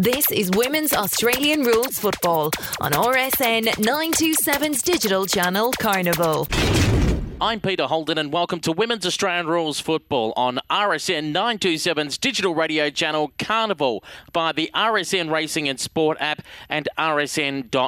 This is Women's Australian Rules Football on RSN 927's digital channel Carnival. I'm Peter Holden, and welcome to Women's Australian Rules Football on RSN 927's digital radio channel Carnival by the RSN Racing and Sport app and rsn.net.au.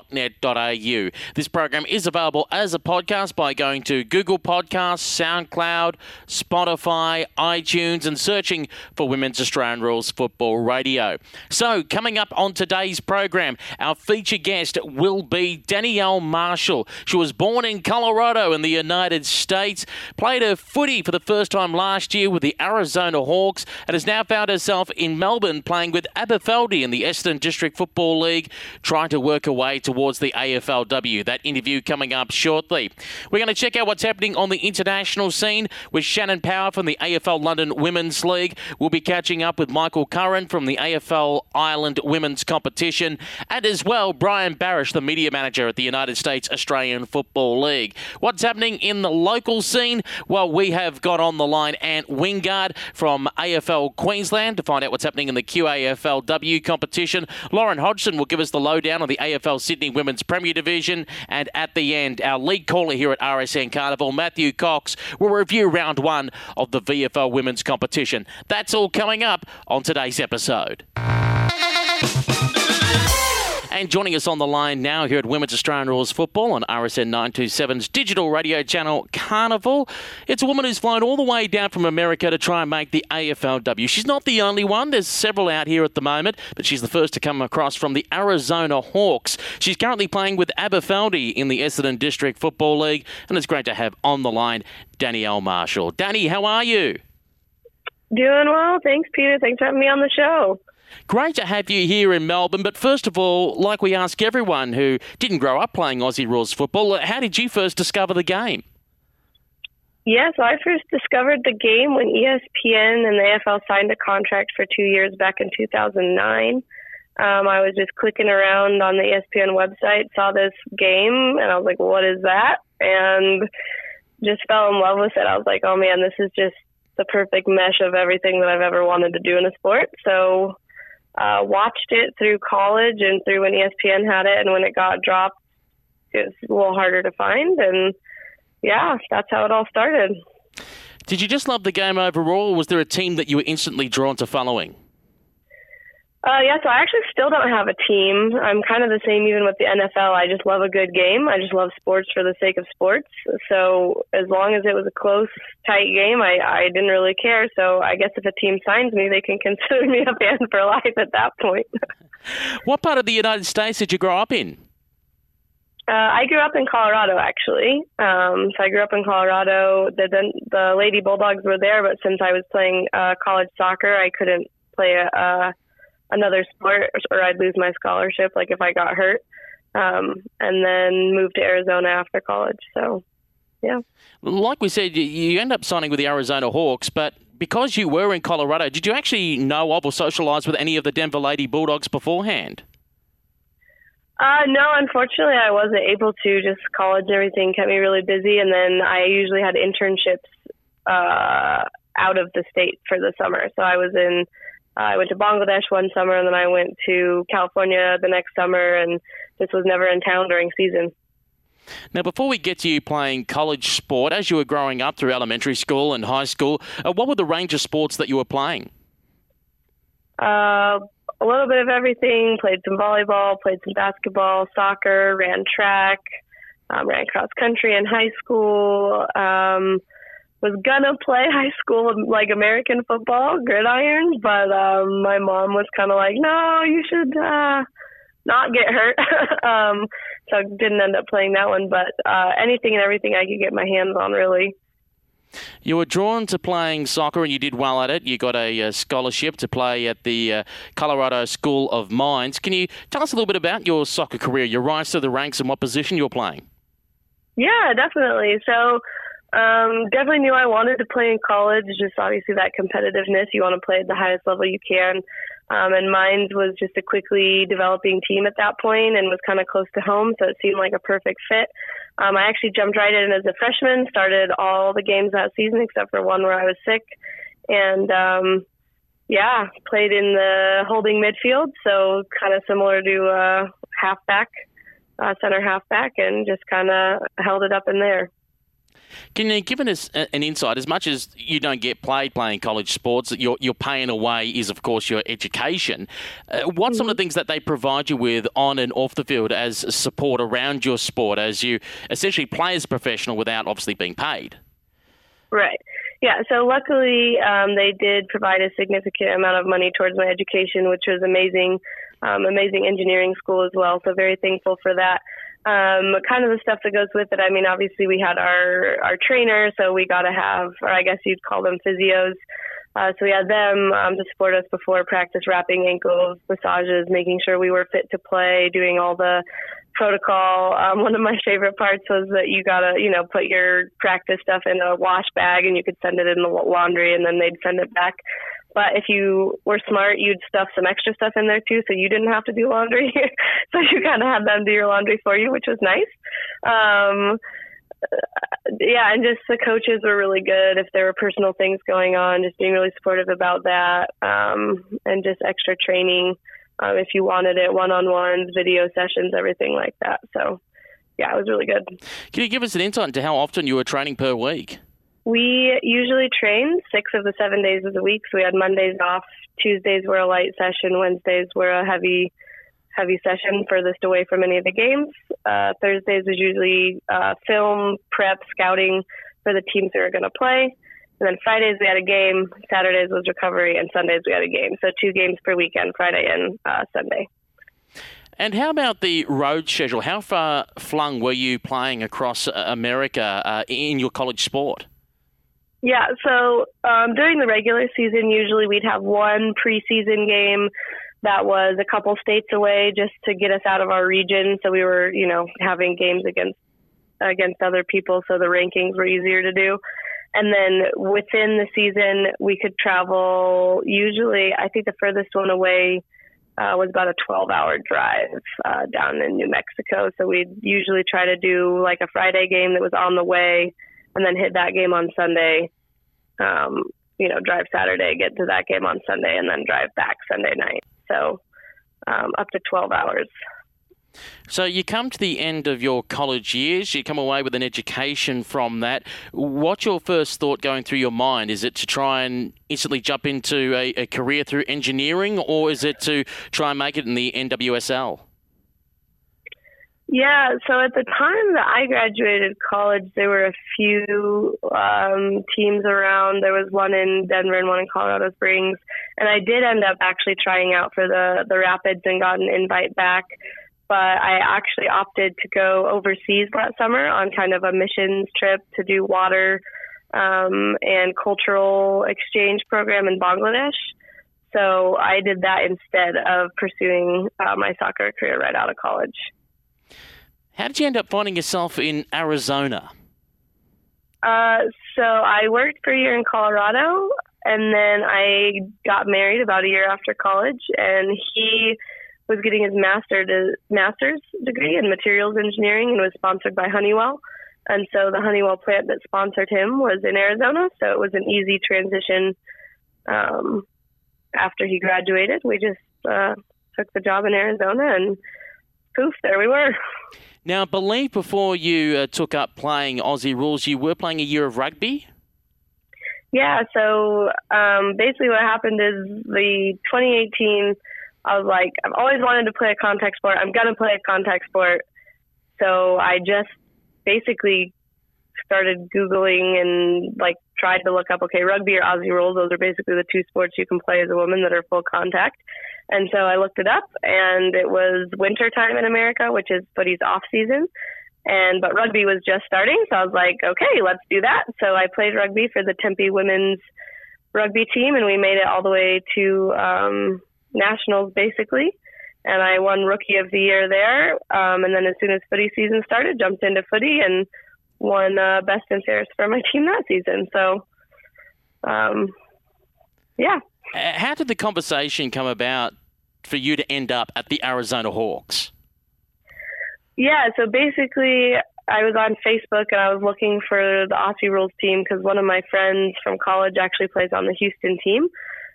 This program is available as a podcast by going to Google Podcasts, SoundCloud, Spotify, iTunes, and searching for Women's Australian Rules Football Radio. So, coming up on today's program, our feature guest will be Danielle Marshall. She was born in Colorado in the United States. States, played her footy for the first time last year with the Arizona Hawks, and has now found herself in Melbourne playing with Aberfeldie in the Essendon District Football League, trying to work her way towards the AFLW. That interview coming up shortly. We're going to check out what's happening on the international scene with Shannon Power from the AFL London Women's League. We'll be catching up with Michael Curran from the AFL Ireland Women's Competition, and as well Brian Barish, the media manager at the United States Australian Football League. What's happening in the local scene? Well, we have got on the line Ant Wingard from AFL Queensland to find out what's happening in the QAFLW competition. Lauren Hodgson will give us the lowdown on the AFL Sydney Women's Premier Division. And at the end, our lead caller here at RSN Carnival, Matthew Cox, will review round one of the VFL Women's competition. That's all coming up on today's episode. And joining us on the line now here at Women's Australian Rules Football on RSN 927's digital radio channel Carnival. It's a woman who's flown all the way down from America to try and make the AFLW. She's not the only one. There's several out here at the moment, but she's the first to come across from the Arizona Hawks. She's currently playing with Aberfeldie in the Essendon District Football League, and it's great to have on the line Danielle Marshall. Danny, how are you? Doing well. Thanks, Peter. Thanks for having me on the show. Great to have you here in Melbourne. But first of all, like we ask everyone who didn't grow up playing Aussie rules football, how did you first discover the game? Yeah, so I first discovered the game when ESPN and the AFL signed a contract for two years back in 2009. Um, I was just clicking around on the ESPN website, saw this game, and I was like, what is that? And just fell in love with it. I was like, oh man, this is just the perfect mesh of everything that I've ever wanted to do in a sport. So uh, watched it through college and through when ESPN had it, and when it got dropped, it was a little harder to find. And yeah, that's how it all started. Did you just love the game overall, or was there a team that you were instantly drawn to following? Uh, yeah, so I actually still don't have a team. I'm kind of the same even with the NFL. I just love a good game. I just love sports for the sake of sports. So as long as it was a close, tight game, I, I didn't really care. So I guess if a team signs me, they can consider me a fan for life at that point. what part of the United States did you grow up in? Uh, I grew up in Colorado, actually. Um, so I grew up in Colorado. The, the the Lady Bulldogs were there, but since I was playing uh, college soccer, I couldn't play a, a another sport or I'd lose my scholarship like if I got hurt. Um, and then moved to Arizona after college. So, yeah. Like we said, you end up signing with the Arizona Hawks, but because you were in Colorado, did you actually know of or socialize with any of the Denver Lady Bulldogs beforehand? Uh, no, unfortunately, I wasn't able to. Just college and everything kept me really busy, and then I usually had internships uh, out of the state for the summer. So I was in I went to Bangladesh one summer and then I went to California the next summer and just was never in town during season. Now, before we get to you playing college sport, as you were growing up through elementary school and high school, uh, what were the range of sports that you were playing? Uh, a little bit of everything. Played some volleyball, played some basketball, soccer, ran track, um, ran cross country in high school. Um, was gonna play high school like American football, gridiron, but um, my mom was kind of like, no, you should uh, not get hurt. um, so I didn't end up playing that one, but uh, anything and everything I could get my hands on, really. You were drawn to playing soccer and you did well at it. You got a, a uh, scholarship to play at the uh, Colorado School of Mines. Can you tell us a little bit about your soccer career, your rise to the ranks, and what position you're playing? Yeah, definitely. So um, definitely knew I wanted to play in college. Just obviously that competitiveness. You want to play at the highest level you can. Um, and Mines was just a quickly developing team at that point and was kind of close to home, so it seemed like a perfect fit. Um, I actually jumped right in as a freshman, started all the games that season except for one where I was sick, and um, yeah, played in the holding midfield, so kind of similar to uh, halfback, uh, center halfback, and just kind of held it up in there. Can you give us an insight? As much as you don't get played playing college sports, your your paying away is of course your education. Uh, what mm-hmm. some of the things that they provide you with on and off the field as support around your sport as you essentially play as a professional without obviously being paid? Right. Yeah. So luckily, um, they did provide a significant amount of money towards my education, which was amazing. Um, amazing engineering school as well. So very thankful for that um, kind of the stuff that goes with it. I mean, obviously we had our our trainer, so we got to have, or I guess you'd call them physios. Uh, so we had them um, to support us before practice, wrapping ankles, massages, making sure we were fit to play, doing all the protocol. Um, one of my favorite parts was that you gotta, you know, put your practice stuff in a wash bag and you could send it in the laundry and then they'd send it back. But if you were smart, you'd stuff some extra stuff in there too, so you didn't have to do laundry. so you kind of had them do your laundry for you, which was nice. Um, yeah, and just the coaches were really good. If there were personal things going on, just being really supportive about that, um, and just extra training um, if you wanted it, one-on-ones, video sessions, everything like that. So, yeah, it was really good. Can you give us an insight into how often you were training per week? We usually train six of the seven days of the week. So we had Mondays off, Tuesdays were a light session, Wednesdays were a heavy, heavy session furthest away from any of the games. Uh, Thursdays was usually uh, film, prep, scouting for the teams that are going to play. And then Fridays we had a game, Saturdays was recovery, and Sundays we had a game. So two games per weekend, Friday and uh, Sunday. And how about the road schedule? How far flung were you playing across uh, America uh, in your college sport? Yeah, so um, during the regular season, usually we'd have one preseason game that was a couple states away just to get us out of our region. So we were, you know, having games against against other people, so the rankings were easier to do. And then within the season, we could travel. Usually, I think the furthest one away uh, was about a 12 hour drive uh, down in New Mexico. So we'd usually try to do like a Friday game that was on the way and then hit that game on Sunday. Um, you know, drive Saturday, get to that game on Sunday, and then drive back Sunday night. So um, up to 12 hours. So you come to the end of your college years, you come away with an education from that. What's your first thought going through your mind? Is it to try and instantly jump into a, a career through engineering, or is it to try and make it in the NWSL? Yeah, so at the time that I graduated college, there were a few um, teams around. There was one in Denver and one in Colorado Springs, and I did end up actually trying out for the the Rapids and got an invite back. But I actually opted to go overseas that summer on kind of a missions trip to do water um, and cultural exchange program in Bangladesh. So I did that instead of pursuing uh, my soccer career right out of college. How did you end up finding yourself in Arizona? Uh, so I worked for a year in Colorado, and then I got married about a year after college, and he was getting his master master's degree in materials engineering and was sponsored by Honeywell. And so the Honeywell plant that sponsored him was in Arizona, so it was an easy transition. Um, after he graduated, we just uh, took the job in Arizona, and poof, there we were. Now, I believe before you uh, took up playing Aussie rules, you were playing a year of rugby. Yeah, so um, basically what happened is the 2018, I was like, I've always wanted to play a contact sport. I'm going to play a contact sport. So I just basically started Googling and like tried to look up, okay, rugby or Aussie rules. Those are basically the two sports you can play as a woman that are full contact. And so I looked it up, and it was winter time in America, which is footy's off season. And but rugby was just starting, so I was like, okay, let's do that. So I played rugby for the Tempe women's rugby team, and we made it all the way to um, nationals, basically. And I won Rookie of the Year there. Um, and then as soon as footy season started, jumped into footy and won uh, best and fairest for my team that season. So, um, yeah. How did the conversation come about for you to end up at the Arizona Hawks? Yeah, so basically, I was on Facebook and I was looking for the Aussie Rules team because one of my friends from college actually plays on the Houston team.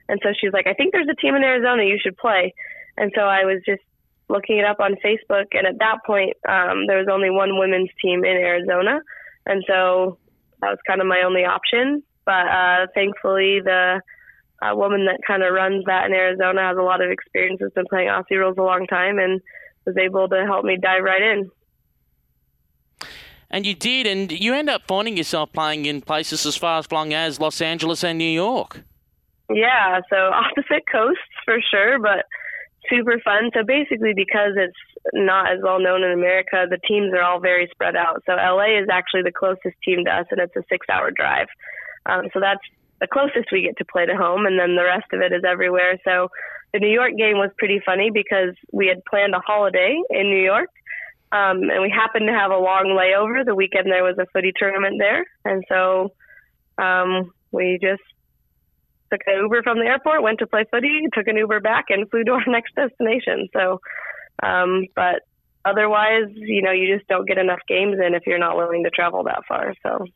And so she's like, I think there's a team in Arizona you should play. And so I was just looking it up on Facebook. And at that point, um, there was only one women's team in Arizona. And so that was kind of my only option. But uh, thankfully, the uh, woman that kind of runs that in Arizona has a lot of experience, has been playing Aussie rules a long time, and was able to help me dive right in. And you did, and you end up finding yourself playing in places as far as flung as Los Angeles and New York. Yeah, so opposite coasts for sure, but super fun. So basically, because it's not as well known in America, the teams are all very spread out. So LA is actually the closest team to us, and it's a six-hour drive. Um, so that's the closest we get to play to home, and then the rest of it is everywhere. So the New York game was pretty funny because we had planned a holiday in New York, um, and we happened to have a long layover. The weekend there was a footy tournament there, and so um, we just took an Uber from the airport, went to play footy, took an Uber back, and flew to our next destination. So, um, but otherwise, you know, you just don't get enough games in if you're not willing to travel that far. So.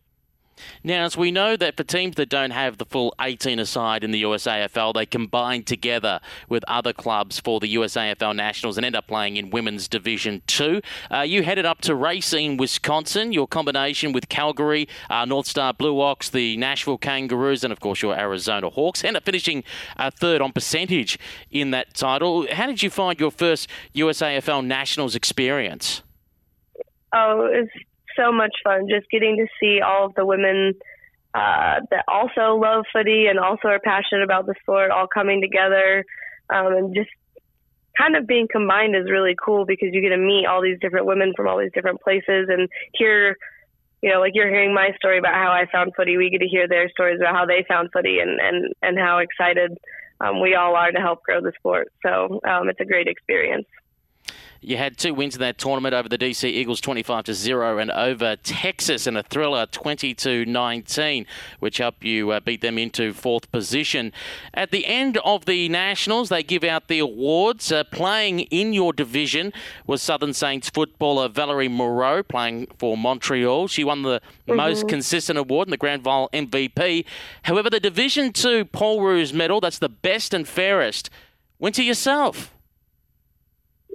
Now, as we know that for teams that don't have the full 18 aside in the USAFL, they combine together with other clubs for the USAFL Nationals and end up playing in Women's Division 2. Uh, you headed up to Racine, Wisconsin. Your combination with Calgary, uh, North Star Blue Ox, the Nashville Kangaroos, and of course your Arizona Hawks. End up finishing uh, third on percentage in that title. How did you find your first USAFL Nationals experience? Oh, it's so much fun just getting to see all of the women uh, that also love footy and also are passionate about the sport all coming together um, and just kind of being combined is really cool because you get to meet all these different women from all these different places and hear you know like you're hearing my story about how I found footy. We get to hear their stories about how they found footy and and and how excited um, we all are to help grow the sport. So um, it's a great experience you had two wins in that tournament over the DC Eagles 25 to 0 and over Texas in a thriller 20 to 19, which helped you uh, beat them into fourth position. At the end of the Nationals, they give out the awards. Uh, playing in your division was Southern Saints footballer Valerie Moreau, playing for Montreal. She won the mm-hmm. most consistent award and the Grand Final MVP. However, the Division 2 Paul Roos medal, that's the best and fairest, went to yourself.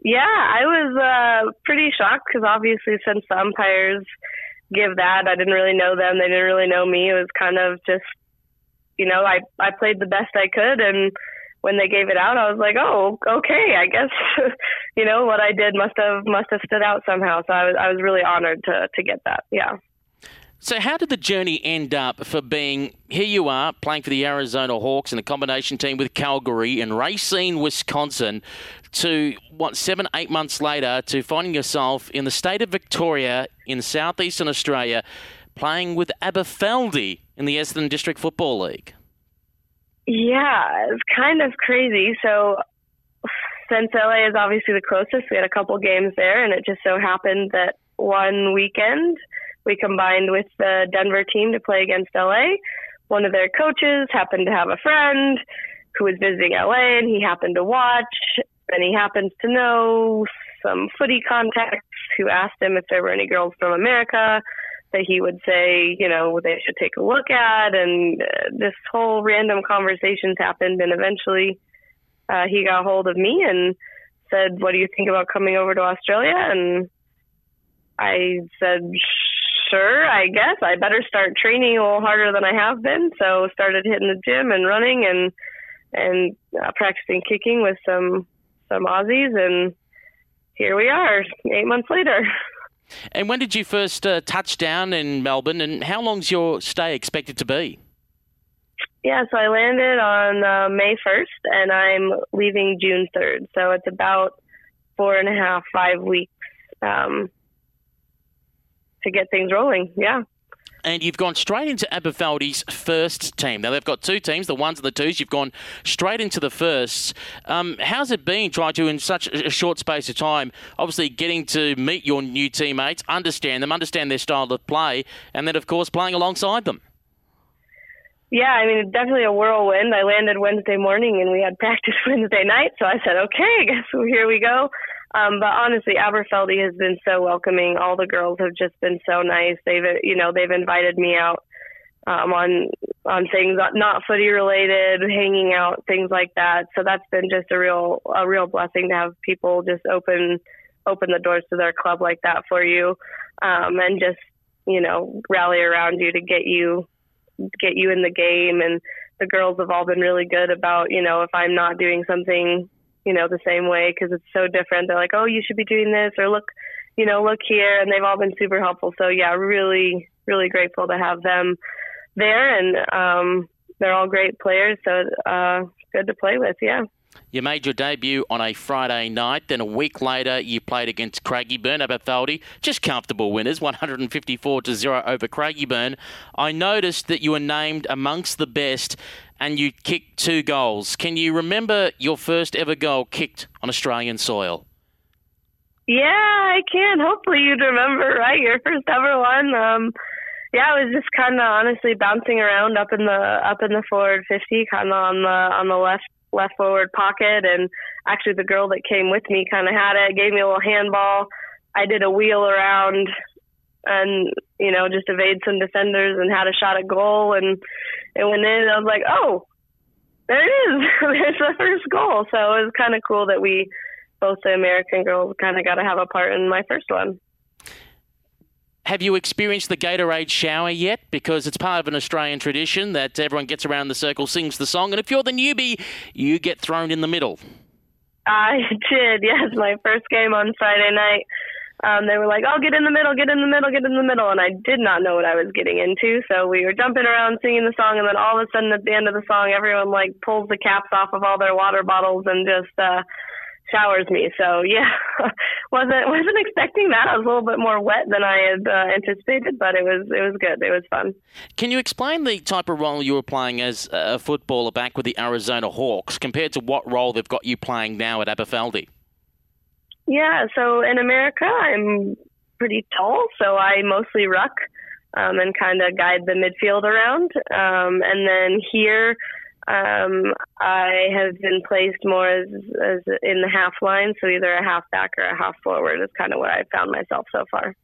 Yeah, I was uh, pretty shocked because obviously, since the umpires give that, I didn't really know them. They didn't really know me. It was kind of just, you know, I I played the best I could, and when they gave it out, I was like, oh, okay, I guess, you know, what I did must have must have stood out somehow. So I was I was really honored to to get that. Yeah. So, how did the journey end up for being here? You are playing for the Arizona Hawks in a combination team with Calgary in Racine, Wisconsin, to what seven, eight months later to finding yourself in the state of Victoria in southeastern Australia, playing with Aberfeldie in the Essendon District Football League. Yeah, it's kind of crazy. So, since LA is obviously the closest, we had a couple games there, and it just so happened that one weekend we combined with the Denver team to play against LA. One of their coaches happened to have a friend who was visiting LA and he happened to watch and he happens to know some footy contacts who asked him if there were any girls from America that he would say, you know, they should take a look at. And uh, this whole random conversations happened, and eventually uh, he got hold of me and said, "What do you think about coming over to Australia?" And I said, sure, I guess I better start training a little harder than I have been. So started hitting the gym and running and and uh, practicing kicking with some some Aussies, and here we are, eight months later. And when did you first uh, touch down in Melbourne, and how long's your stay expected to be? Yeah, so I landed on uh, May 1st, and I'm leaving June 3rd. So it's about four and a half, five weeks um, to get things rolling. Yeah. And you've gone straight into Aberfeldie's first team. Now they've got two teams, the ones and the twos. You've gone straight into the firsts. Um, how's it been trying to, in such a short space of time, obviously getting to meet your new teammates, understand them, understand their style of play, and then of course playing alongside them? Yeah, I mean, definitely a whirlwind. I landed Wednesday morning and we had practice Wednesday night, so I said, okay, I guess here we go. Um, but honestly, Aberfeldie has been so welcoming. All the girls have just been so nice. They've, you know, they've invited me out um, on on things not footy related, hanging out, things like that. So that's been just a real a real blessing to have people just open open the doors to their club like that for you, um, and just you know rally around you to get you get you in the game. And the girls have all been really good about you know if I'm not doing something you know the same way because it's so different. They're like, oh, you should be doing this or look you know look here, and they've all been super helpful. So yeah, really really grateful to have them there, and um, they're all great players. So uh, good to play with. Yeah. You made your debut on a Friday night. Then a week later, you played against Craigieburn, Aberfeldie. Just comfortable winners, 154 to 0 over Craigieburn. I noticed that you were named amongst the best and you kicked two goals. Can you remember your first ever goal kicked on Australian soil? Yeah, I can. Hopefully you'd remember, right? Your first ever one. Um, yeah, I was just kind of honestly bouncing around up in the up in the forward 50, kind of on the on the left left forward pocket, and actually the girl that came with me kind of had it, gave me a little handball. I did a wheel around and you know just evade some defenders and had a shot at goal, and it went in. And I was like, oh, there it is. There's the first goal. So it was kind of cool that we both the American girls kind of got to have a part in my first one. Have you experienced the Gatorade shower yet? Because it's part of an Australian tradition that everyone gets around the circle, sings the song, and if you're the newbie, you get thrown in the middle. I did, yes. My first game on Friday night, um, they were like, "Oh, get in the middle, get in the middle, get in the middle," and I did not know what I was getting into. So we were jumping around singing the song, and then all of a sudden, at the end of the song, everyone like pulls the caps off of all their water bottles and just uh, showers me. So yeah, wasn't wasn't expecting that. I was a little bit more wet than I had uh, anticipated, but it was it was good. It was fun. Can you explain the type of role you were playing as a footballer back with the Arizona Hawks compared to what role they've got you playing now at Aberfeldie? Yeah, so in America, I'm pretty tall, so I mostly ruck um, and kind of guide the midfield around, um, and then here um, I have been placed more as, as in the half line, so either a half back or a half forward is kind of where I've found myself so far.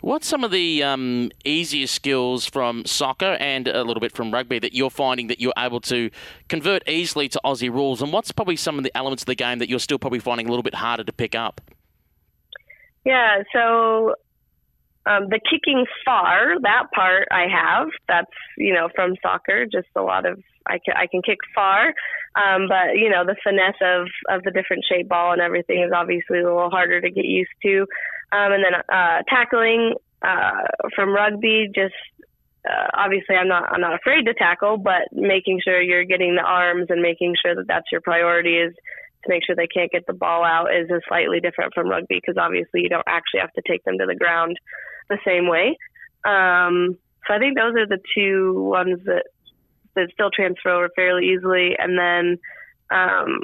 What's some of the um, easiest skills from soccer and a little bit from rugby that you're finding that you're able to convert easily to Aussie rules? And what's probably some of the elements of the game that you're still probably finding a little bit harder to pick up? Yeah, so um, the kicking far, that part I have. That's you know from soccer, just a lot of I can I can kick far, um, but you know the finesse of of the different shape ball and everything is obviously a little harder to get used to. Um, and then uh, tackling uh, from rugby, just uh, obviously I'm not I'm not afraid to tackle, but making sure you're getting the arms and making sure that that's your priority is to make sure they can't get the ball out is a slightly different from rugby because obviously you don't actually have to take them to the ground the same way. Um, so I think those are the two ones that that still transfer over fairly easily. And then um,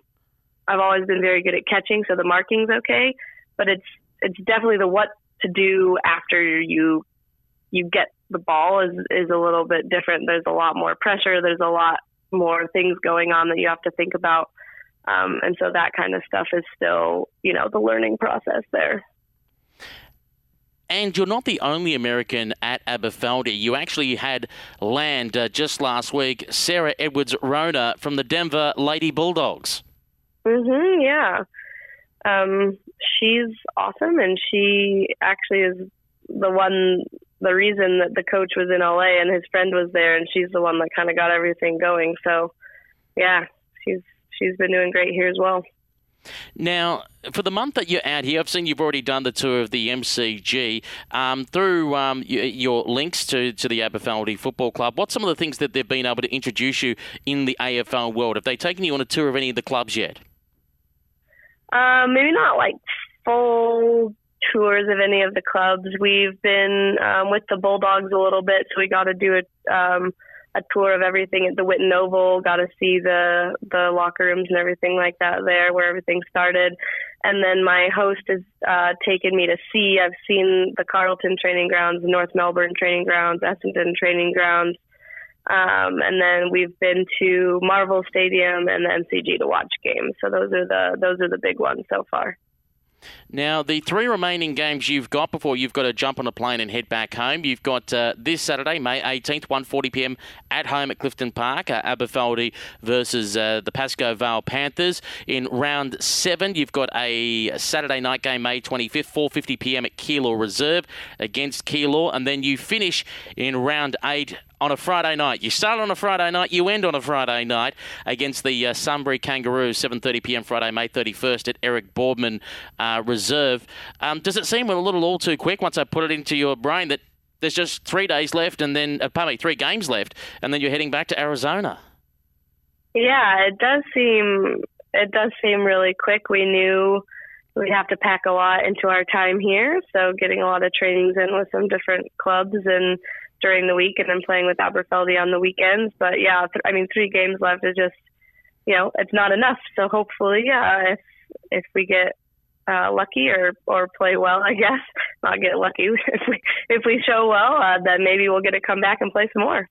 I've always been very good at catching, so the marking's okay. But it's it's definitely the what to do after you you get the ball is is a little bit different. There's a lot more pressure. There's a lot more things going on that you have to think about. Um, and so that kind of stuff is still, you know, the learning process there. And you're not the only American at Aberfeldie. You actually had land uh, just last week, Sarah Edwards Rona from the Denver Lady Bulldogs. Mhm. Yeah. Um, she's awesome, and she actually is the one, the reason that the coach was in LA and his friend was there, and she's the one that kind of got everything going. So, yeah, she's she's been doing great here as well. Now, for the month that you're out here, I've seen you've already done the tour of the MCG. Um, through um, your links to, to the Aberfeldie Football Club, what's some of the things that they've been able to introduce you in the AFL world? Have they taken you on a tour of any of the clubs yet? Um, maybe not like full tours of any of the clubs. We've been um, with the Bulldogs a little bit, so we got to do a a tour of everything at the Whitten Oval. Got to see the the locker rooms and everything like that there, where everything started. And then my host has uh, taken me to see. I've seen the Carlton training grounds, North Melbourne training grounds, Essendon training grounds. Um, and then we've been to Marvel Stadium and the MCG to watch games. So those are the those are the big ones so far. Now, the three remaining games you've got before you've got to jump on a plane and head back home. You've got uh, this Saturday, May 18th, 1:40 p.m. at home at Clifton Park, uh, Aberfeldie versus uh, the Pascoe Vale Panthers. In round seven, you've got a Saturday night game, May 25th, 4:50 p.m. at Keilor Reserve against Keilor, and then you finish in round eight on a Friday night. You start on a Friday night, you end on a Friday night against the uh, Sunbury Kangaroos, 7:30 p.m. Friday, May 31st at Eric Boardman uh, Um, does it seem a little all too quick once I put it into your brain that there's just three days left and then, uh, pardon me, three games left, and then you're heading back to Arizona? Yeah, it does seem it does seem really quick. We knew we'd have to pack a lot into our time here, so getting a lot of trainings in with some different clubs and during the week and then playing with Aberfeldie on the weekends. But yeah, th- I mean, three games left is just, you know, it's not enough. So hopefully, yeah, if if we get uh, lucky or or play well, I guess not get lucky. if we if we show well, uh, then maybe we'll get to come back and play some more.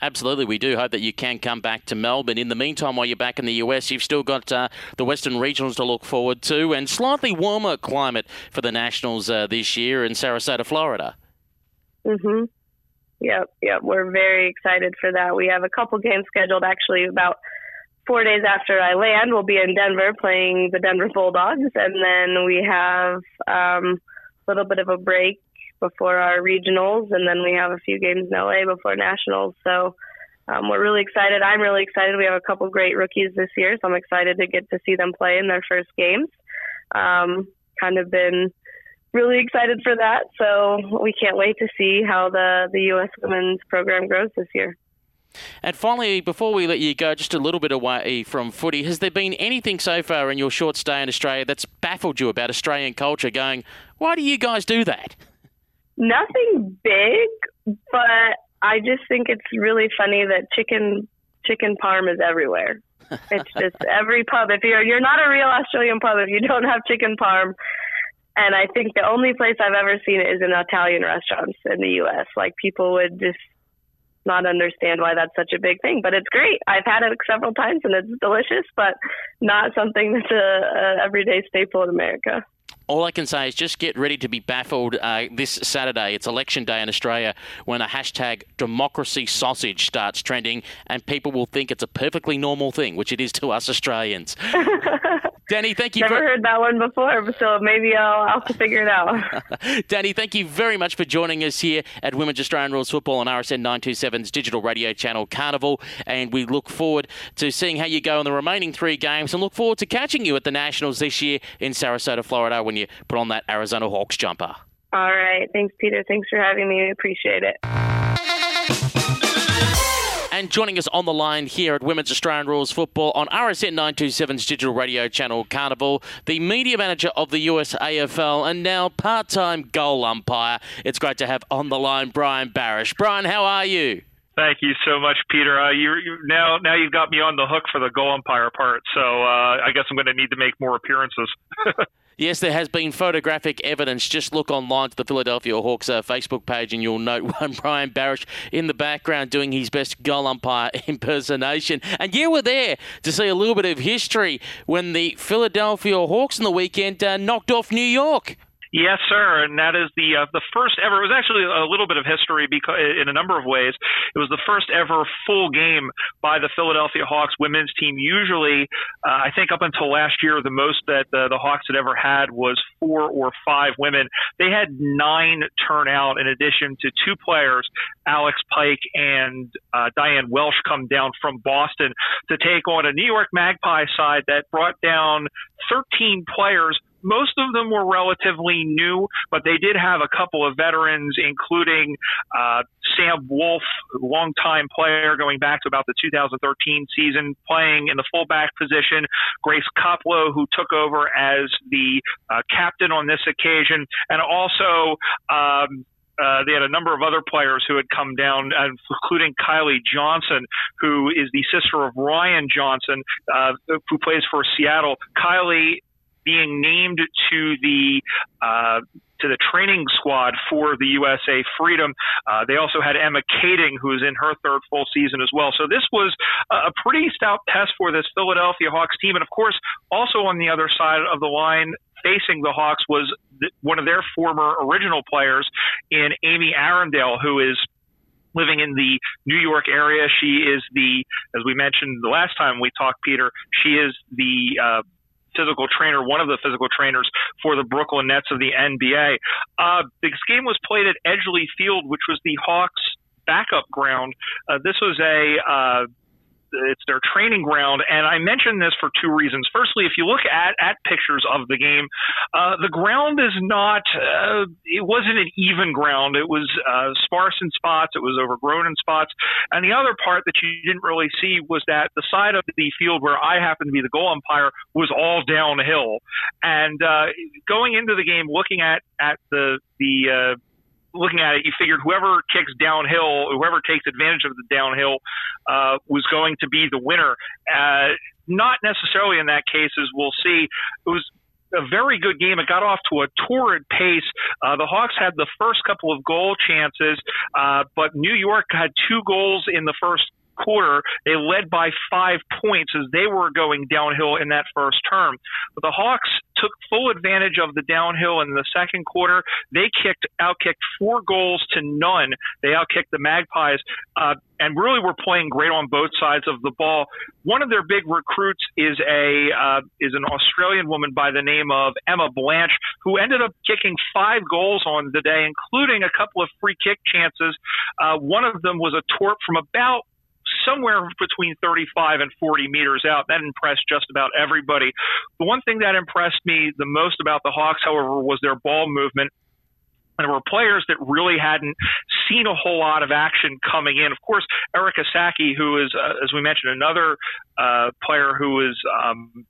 Absolutely, we do hope that you can come back to Melbourne. In the meantime, while you're back in the US, you've still got uh, the Western Regionals to look forward to, and slightly warmer climate for the Nationals uh, this year in Sarasota, Florida. Mhm. Yep, yep. We're very excited for that. We have a couple games scheduled actually about four days after I land. We'll be in Denver playing the Denver Bulldogs, and then we have um, a little bit of a break before our regionals, and then we have a few games in LA before nationals. So um, we're really excited. I'm really excited. We have a couple great rookies this year, so I'm excited to get to see them play in their first games. Um, kind of been really excited for that. So we can't wait to see how the, the U.S. women's program grows this year. And finally, before we let you go, just a little bit away from footy, has there been anything so far in your short stay in Australia that's baffled you about Australian culture going, why do you guys do that? Nothing big, but I just think it's really funny that chicken chicken parm is everywhere. It's just every pub. If you're you're not a real Australian pub if you don't have chicken parm, and I think the only place I've ever seen it is in Italian restaurants in the U.S. Like people would just not understand why that's such a big thing, but it's great. I've had it several times and it's delicious, but not something that's a, a everyday staple in America. All I can say is just get ready to be baffled uh, this Saturday. It's election day in Australia when a hashtag democracy sausage starts trending, and people will think it's a perfectly normal thing, which it is to us Australians. Danny, thank you. Never heard that one before, so maybe I'll, I'll have to figure it out. Danny, thank you very much for joining us here at Women's Australian Rules Football on RSN 927's digital radio channel Carnival, and we look forward to seeing how you go in the remaining three games, and look forward to catching you at the Nationals this year in Sarasota, Florida, when you put on that Arizona Hawks jumper. All right, thanks, Peter. Thanks for having me. We appreciate it. And joining us on the line here at Women's Australian Rules Football on RSN 927's digital radio channel Carnival, the media manager of the US AFL and now part time goal umpire. It's great to have on the line Brian Barish. Brian, how are you? Thank you so much, Peter. Uh, you, you, now now you've got me on the hook for the goal umpire part, so uh, I guess I'm going to need to make more appearances. Yes, there has been photographic evidence. Just look online to the Philadelphia Hawks uh, Facebook page and you'll note one Brian Barish in the background doing his best goal umpire impersonation. And you were there to see a little bit of history when the Philadelphia Hawks in the weekend uh, knocked off New York. Yes, sir, and that is the uh, the first ever. It was actually a little bit of history because in a number of ways, it was the first ever full game by the Philadelphia Hawks women's team. Usually, uh, I think up until last year, the most that the, the Hawks had ever had was four or five women. They had nine turnout in addition to two players, Alex Pike and uh, Diane Welsh, come down from Boston to take on a New York Magpie side that brought down 13 players most of them were relatively new, but they did have a couple of veterans, including uh, Sam Wolf, longtime player going back to about the 2013 season, playing in the fullback position. Grace Koplow, who took over as the uh, captain on this occasion, and also. Um, uh, they had a number of other players who had come down, including Kylie Johnson, who is the sister of Ryan Johnson, uh, who plays for Seattle. Kylie being named to the uh, to the training squad for the USA Freedom. Uh, they also had Emma Kading, who is in her third full season as well. So this was a pretty stout test for this Philadelphia Hawks team. And of course, also on the other side of the line facing the Hawks was one of their former original players in Amy Arundel, who is living in the New York area. She is the, as we mentioned the last time we talked, Peter, she is the uh, physical trainer, one of the physical trainers for the Brooklyn Nets of the NBA. Uh, this game was played at Edgley Field, which was the Hawks' backup ground. Uh, this was a uh, it's their training ground. And I mention this for two reasons. Firstly, if you look at, at pictures of the game, uh, the ground is not, uh, it wasn't an even ground. It was uh, sparse in spots, it was overgrown in spots. And the other part that you didn't really see was that the side of the field where I happened to be the goal umpire was all downhill. And uh, going into the game, looking at, at the, the, uh, looking at it, you figured whoever kicks downhill, whoever takes advantage of the downhill, uh, was going to be the winner. Uh, not necessarily in that case, as we'll see. It was a very good game. It got off to a torrid pace. Uh, the Hawks had the first couple of goal chances, uh, but New York had two goals in the first quarter. They led by five points as they were going downhill in that first term. But the Hawks took full advantage of the downhill in the second quarter. They kicked outkicked four goals to none. They outkicked the Magpies, uh, and really were playing great on both sides of the ball. One of their big recruits is a uh, is an Australian woman by the name of Emma Blanche, who ended up kicking five goals on the day, including a couple of free kick chances. Uh, one of them was a torp from about somewhere between 35 and 40 meters out. That impressed just about everybody. The one thing that impressed me the most about the Hawks, however, was their ball movement. And there were players that really hadn't seen a whole lot of action coming in. Of course, Erika Saki, who is, uh, as we mentioned, another uh, player who is um,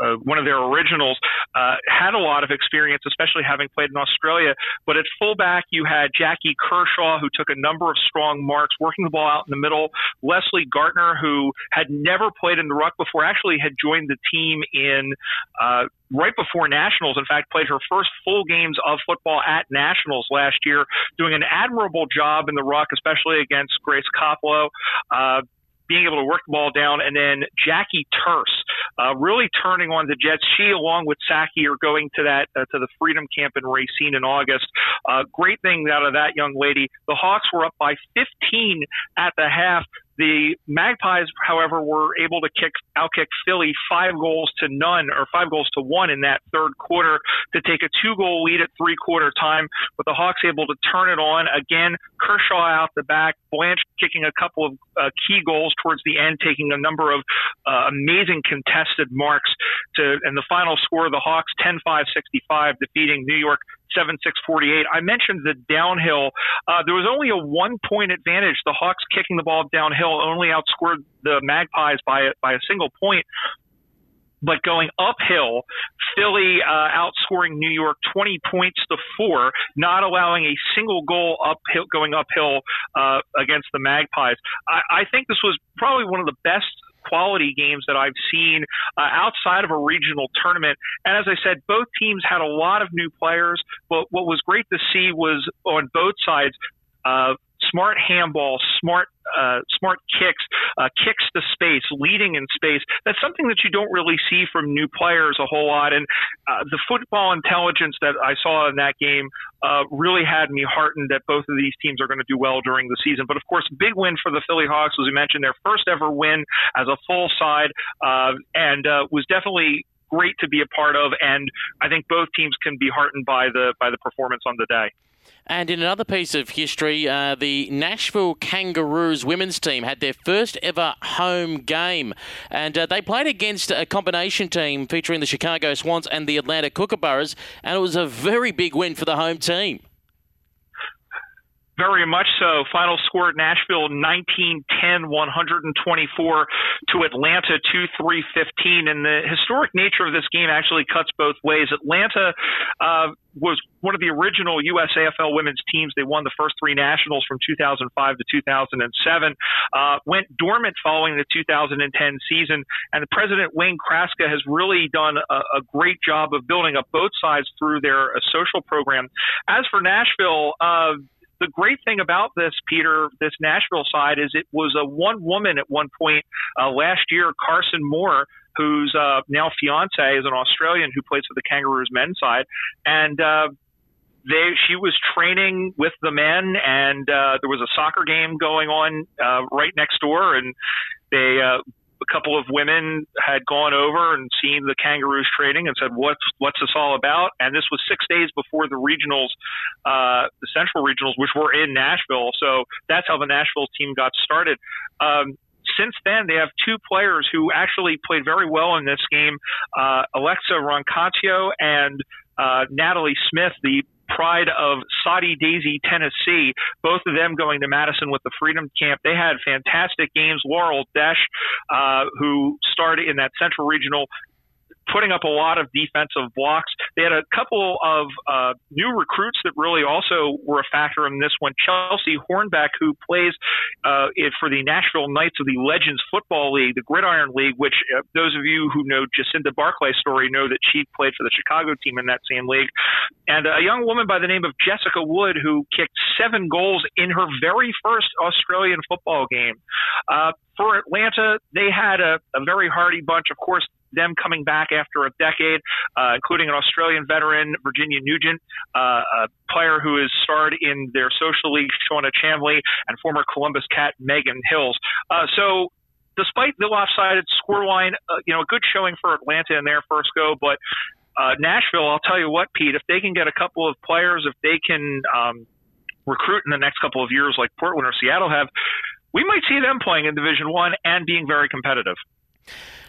uh, one of their originals, uh, had a lot of experience, especially having played in Australia. But at fullback, you had Jackie Kershaw, who took a number of strong marks, working the ball out in the middle. Leslie Gartner, who had never played in the ruck before, actually had joined the team in uh, right before nationals. In fact, played her first full games of football at nationals last year, doing an admirable job in the ruck, especially against Grace Koppelo. Uh, being able to work the ball down, and then Jackie Turse uh, really turning on the Jets. She, along with Saki, are going to that uh, to the Freedom Camp in Racine in August. Uh, great thing out of that young lady. The Hawks were up by 15 at the half. The Magpies, however, were able to kick outkick Philly five goals to none or five goals to one in that third quarter to take a two goal lead at three quarter time. But the Hawks able to turn it on again. Kershaw out the back, Blanche kicking a couple of uh, key goals towards the end, taking a number of uh, amazing contested marks to, and the final score, the Hawks 10-5-65, defeating New York 7 6 48. I mentioned the downhill. Uh, there was only a one point advantage. The Hawks kicking the ball downhill only outscored the Magpies by, by a single point. But going uphill, Philly uh, outscoring New York 20 points to four, not allowing a single goal uphill, going uphill uh, against the Magpies. I, I think this was probably one of the best quality games that I've seen uh, outside of a regional tournament. And as I said, both teams had a lot of new players, but what was great to see was on both sides, uh, smart handball, smart uh, smart kicks, uh, kicks to space, leading in space. That's something that you don't really see from new players a whole lot. And uh, the football intelligence that I saw in that game uh, really had me heartened that both of these teams are going to do well during the season. But of course, big win for the Philly Hawks, as we mentioned, their first ever win as a full side, uh, and uh, was definitely great to be a part of. And I think both teams can be heartened by the by the performance on the day. And in another piece of history, uh, the Nashville Kangaroos women's team had their first ever home game. And uh, they played against a combination team featuring the Chicago Swans and the Atlanta Kookaburras. And it was a very big win for the home team. Very much so. Final score Nashville 19 10, 124 to Atlanta 2 3 15. And the historic nature of this game actually cuts both ways. Atlanta uh, was one of the original USAFL women's teams. They won the first three nationals from 2005 to 2007. Uh, went dormant following the 2010 season, and president Wayne Kraska has really done a, a great job of building up both sides through their uh, social program. As for Nashville, uh, the great thing about this, Peter, this Nashville side is it was a one woman at one point uh, last year, Carson Moore, whose uh, now fiance is an Australian who plays for the Kangaroos men's side, and uh, they she was training with the men, and uh, there was a soccer game going on uh, right next door, and they. Uh, a couple of women had gone over and seen the kangaroos training and said, "What's what's this all about?" And this was six days before the regionals, uh, the central regionals, which were in Nashville. So that's how the Nashville team got started. Um, since then, they have two players who actually played very well in this game uh, Alexa Roncaccio and uh, Natalie Smith, the pride of Soddy-Daisy, Tennessee. Both of them going to Madison with the Freedom Camp. They had fantastic games. Laurel Desch, uh, who started in that Central Regional, putting up a lot of defensive blocks. They had a couple of uh, new recruits that really also were a factor in this one. Chelsea Hornbeck, who plays uh, for the Nashville Knights of the Legends Football League, the Gridiron League, which uh, those of you who know Jacinda Barclay's story know that she played for the Chicago team in that same league. And a young woman by the name of Jessica Wood, who kicked seven goals in her very first Australian football game. Uh, for Atlanta, they had a, a very hardy bunch. Of course, them coming back after a decade, uh, including an Australian veteran, Virginia Nugent, uh, a player who has starred in their social league, Shauna Chamley, and former Columbus Cat Megan Hills. Uh, so despite the lopsided scoreline, uh, you know, a good showing for Atlanta in their first go, but uh, Nashville, I'll tell you what, Pete, if they can get a couple of players, if they can um, recruit in the next couple of years like Portland or Seattle have, we might see them playing in Division One and being very competitive.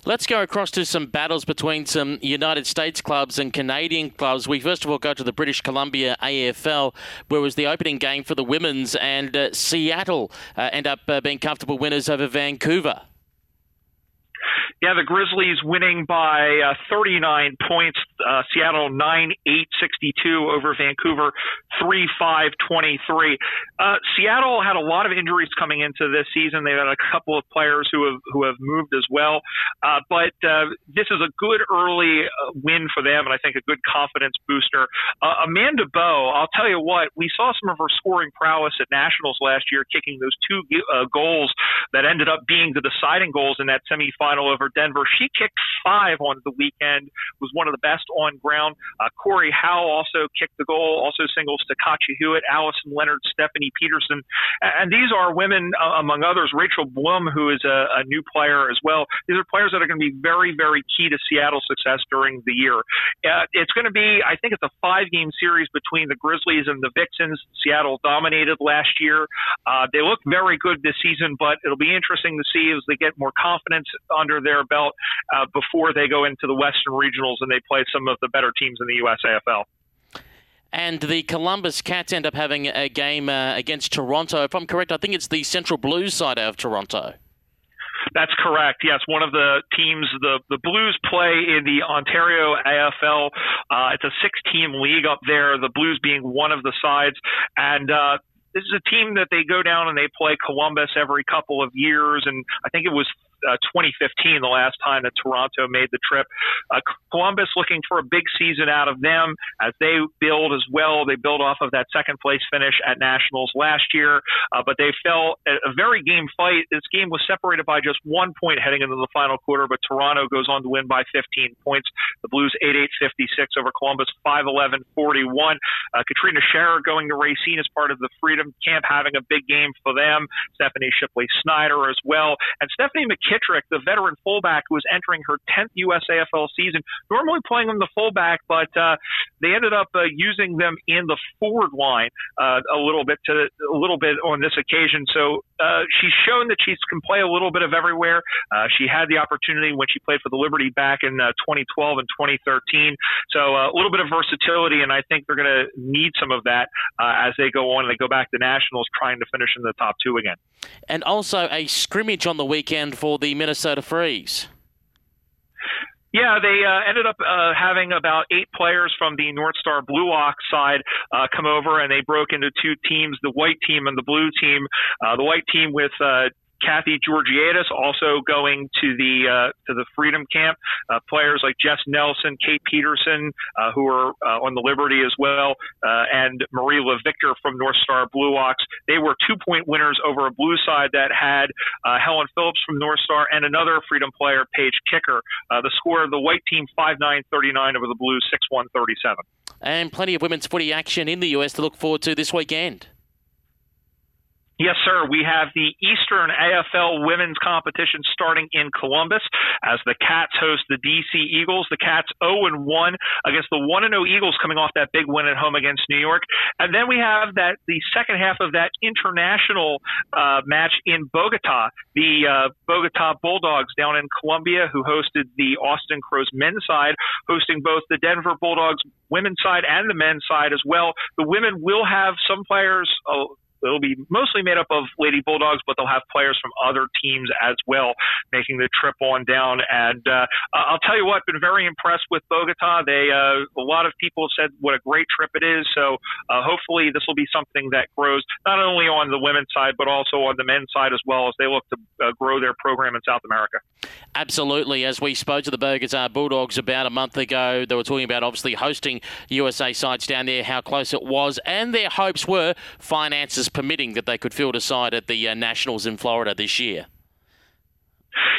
Let's go across to some battles between some United States clubs and Canadian clubs. We first of all go to the British Columbia AFL, where was the opening game for the women's, and uh, Seattle uh, end up uh, being comfortable winners over Vancouver. Yeah, the Grizzlies winning by uh, 39 points. Uh, Seattle 9 8 62 over Vancouver 3 5 23. Uh, Seattle had a lot of injuries coming into this season. They've had a couple of players who have who have moved as well. Uh, but uh, this is a good early uh, win for them, and I think a good confidence booster. Amanda Bow, I'll tell you what, we saw some of her scoring prowess at Nationals last year, kicking those two goals that ended up being the deciding goals in that semifinal over Denver. She kicked five on the weekend, was one of the best on ground. Uh, Corey Howe also kicked the goal, also singles to Katja Hewitt, Allison Leonard, Stephanie Peterson. And these are women, uh, among others, Rachel Blum, who is a, a new player as well. These are players that are going to be very, very key to Seattle's success during the year. Uh, it's going to be, I think it's a five game series between the Grizzlies and the Vixens. Seattle dominated last year. Uh, they look very good this season, but it'll be interesting to see as they get more confidence under their belt uh, before they go into the Western Regionals and they play some of the better teams in the USAFL. And the Columbus Cats end up having a game uh, against Toronto. If I'm correct, I think it's the Central Blues side of Toronto. That's correct. Yes, one of the teams, the the Blues play in the Ontario AFL. Uh, it's a six-team league up there. The Blues being one of the sides, and uh, this is a team that they go down and they play Columbus every couple of years, and I think it was uh, 2015, the last time that Toronto made the trip. Uh, Columbus looking for a big season out of them as they build as well. They build off of that second place finish at Nationals last year, uh, but they fell a very game fight. This game was separated by just one point heading into the final quarter, but Toronto goes on to win by 15 points. The Blues 8-8 56 over Columbus 5-11 41. Uh, Katrina Scherer going to Racine as part of the Freedom Camp, having a big game for them. Stephanie Shipley Snyder as well, and Stephanie McKee Kittrick, the veteran fullback who was entering her 10th USAFL season, normally playing them the fullback, but uh, they ended up uh, using them in the forward line uh, a little bit to a little bit on this occasion. So uh, she's shown that she can play a little bit of everywhere. Uh, she had the opportunity when she played for the Liberty back in uh, 2012 and 2013. So uh, a little bit of versatility, and I think they're going to need some of that as they go on and they go back to nationals, trying to finish in the top two again. And also a scrimmage on the weekend for the Minnesota Freeze. Yeah, they uh, ended up uh, having about eight players from the North Star Blue Ox side uh, come over, and they broke into two teams: the white team and the blue team. Uh, the white team with uh, Kathy Georgiadis also going to the uh, to the Freedom Camp. Uh, players like Jess Nelson, Kate Peterson, uh, who are on the Liberty as well, and Marie LaVictor from North Star Blue Ox. They were two point winners over a blue side that had Helen Phillips from North Star and another Freedom player, Paige Kicker. the score of the white team 5 9 39 over the blue 6 1 37. And plenty of women's footy action in the US to look forward to this weekend. Yes, sir. We have the Eastern AFL women's competition starting in Columbus as the Cats host the DC Eagles. The Cats 0 and 1 against the 1 and 0 Eagles coming off that big win at home against New York. And then we have that the second half of that international uh, match in Bogota. The uh, Bogota Bulldogs down in Colombia, who hosted the Austin Crows men's side, hosting both the Denver Bulldogs women's side and the men's side as well. The women will have some players. Uh, It'll be mostly made up of Lady Bulldogs, but they'll have players from other teams as well making the trip on down. And uh, I'll tell you what, been very impressed with Bogota. They uh, a lot of people said what a great trip it is. So uh, hopefully this will be something that grows not only on the women's side but also on the men's side as well as they look to uh, grow their program in South America. Absolutely. As we spoke to the Bogota Bulldogs about a month ago, they were talking about obviously hosting USA sides down there, how close it was, and their hopes were finances permitting that they could field a side at the uh, Nationals in Florida this year.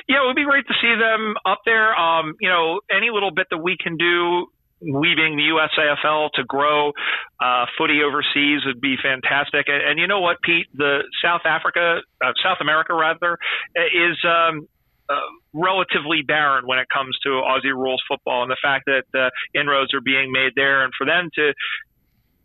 Yeah, it would be great to see them up there. Um, you know, any little bit that we can do leaving the USAFL to grow uh, footy overseas would be fantastic. And, and, you know what, Pete? The South Africa, uh, South America rather, is um, uh, relatively barren when it comes to Aussie rules football, and the fact that uh, inroads are being made there, and for them to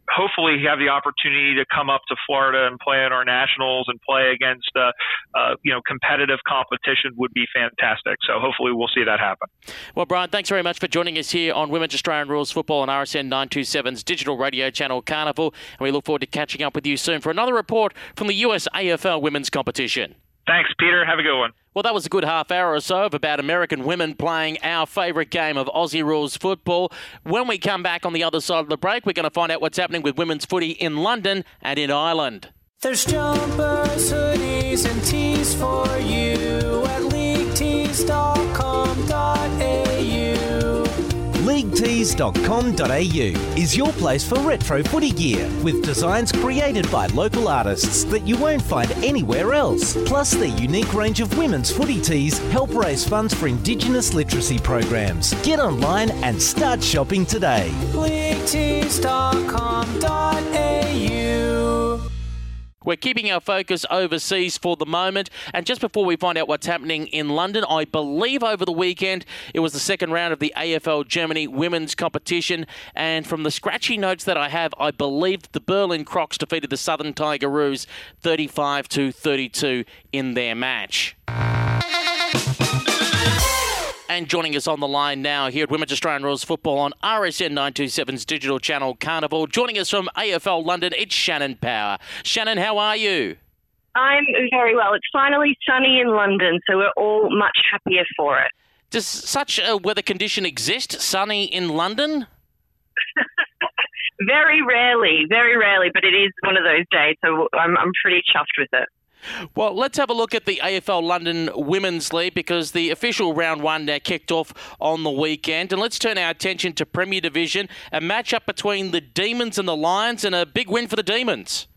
hopefully have the opportunity to come up to Florida and play at our nationals and play against uh, uh, you know competitive competition would be fantastic. So hopefully we'll see that happen. Well, Brian, thanks very much for joining us here on Women's Australian Rules Football on RSN 927's digital radio channel Carnival, and we look forward to catching up with you soon for another report from the US AFL Women's Competition. Thanks, Peter. Have a good one. Well, that was a good half hour or so of about American women playing our favourite game of Aussie rules football. When we come back on the other side of the break, we're going to find out what's happening with women's footy in London and in Ireland. There's jumpers, hoodies, and tees for you at leaguetees.com.au. LeagueTees.com.au is your place for retro footy gear with designs created by local artists that you won't find anywhere else. Plus, their unique range of women's footy tees help raise funds for Indigenous literacy programs. Get online and start shopping today. LeagueTees.com.au. We're keeping our focus overseas for the moment. And just before we find out what's happening in London, I believe over the weekend it was the second round of the AFL Germany women's competition. And from the scratchy notes that I have, I believe the Berlin Crocs defeated the Southern Tigeroos 35 to 32 in their match. And joining us on the line now here at Women's Australian Rules Football on RSN 927's digital channel Carnival. Joining us from AFL London, it's Shannon Power. Shannon, how are you? I'm very well. It's finally sunny in London, so we're all much happier for it. Does such a weather condition exist, sunny in London? very rarely, very rarely, but it is one of those days, so I'm, I'm pretty chuffed with it. Well, let's have a look at the AFL London Women's League because the official round one now kicked off on the weekend. And let's turn our attention to Premier Division, a match-up between the Demons and the Lions, and a big win for the Demons.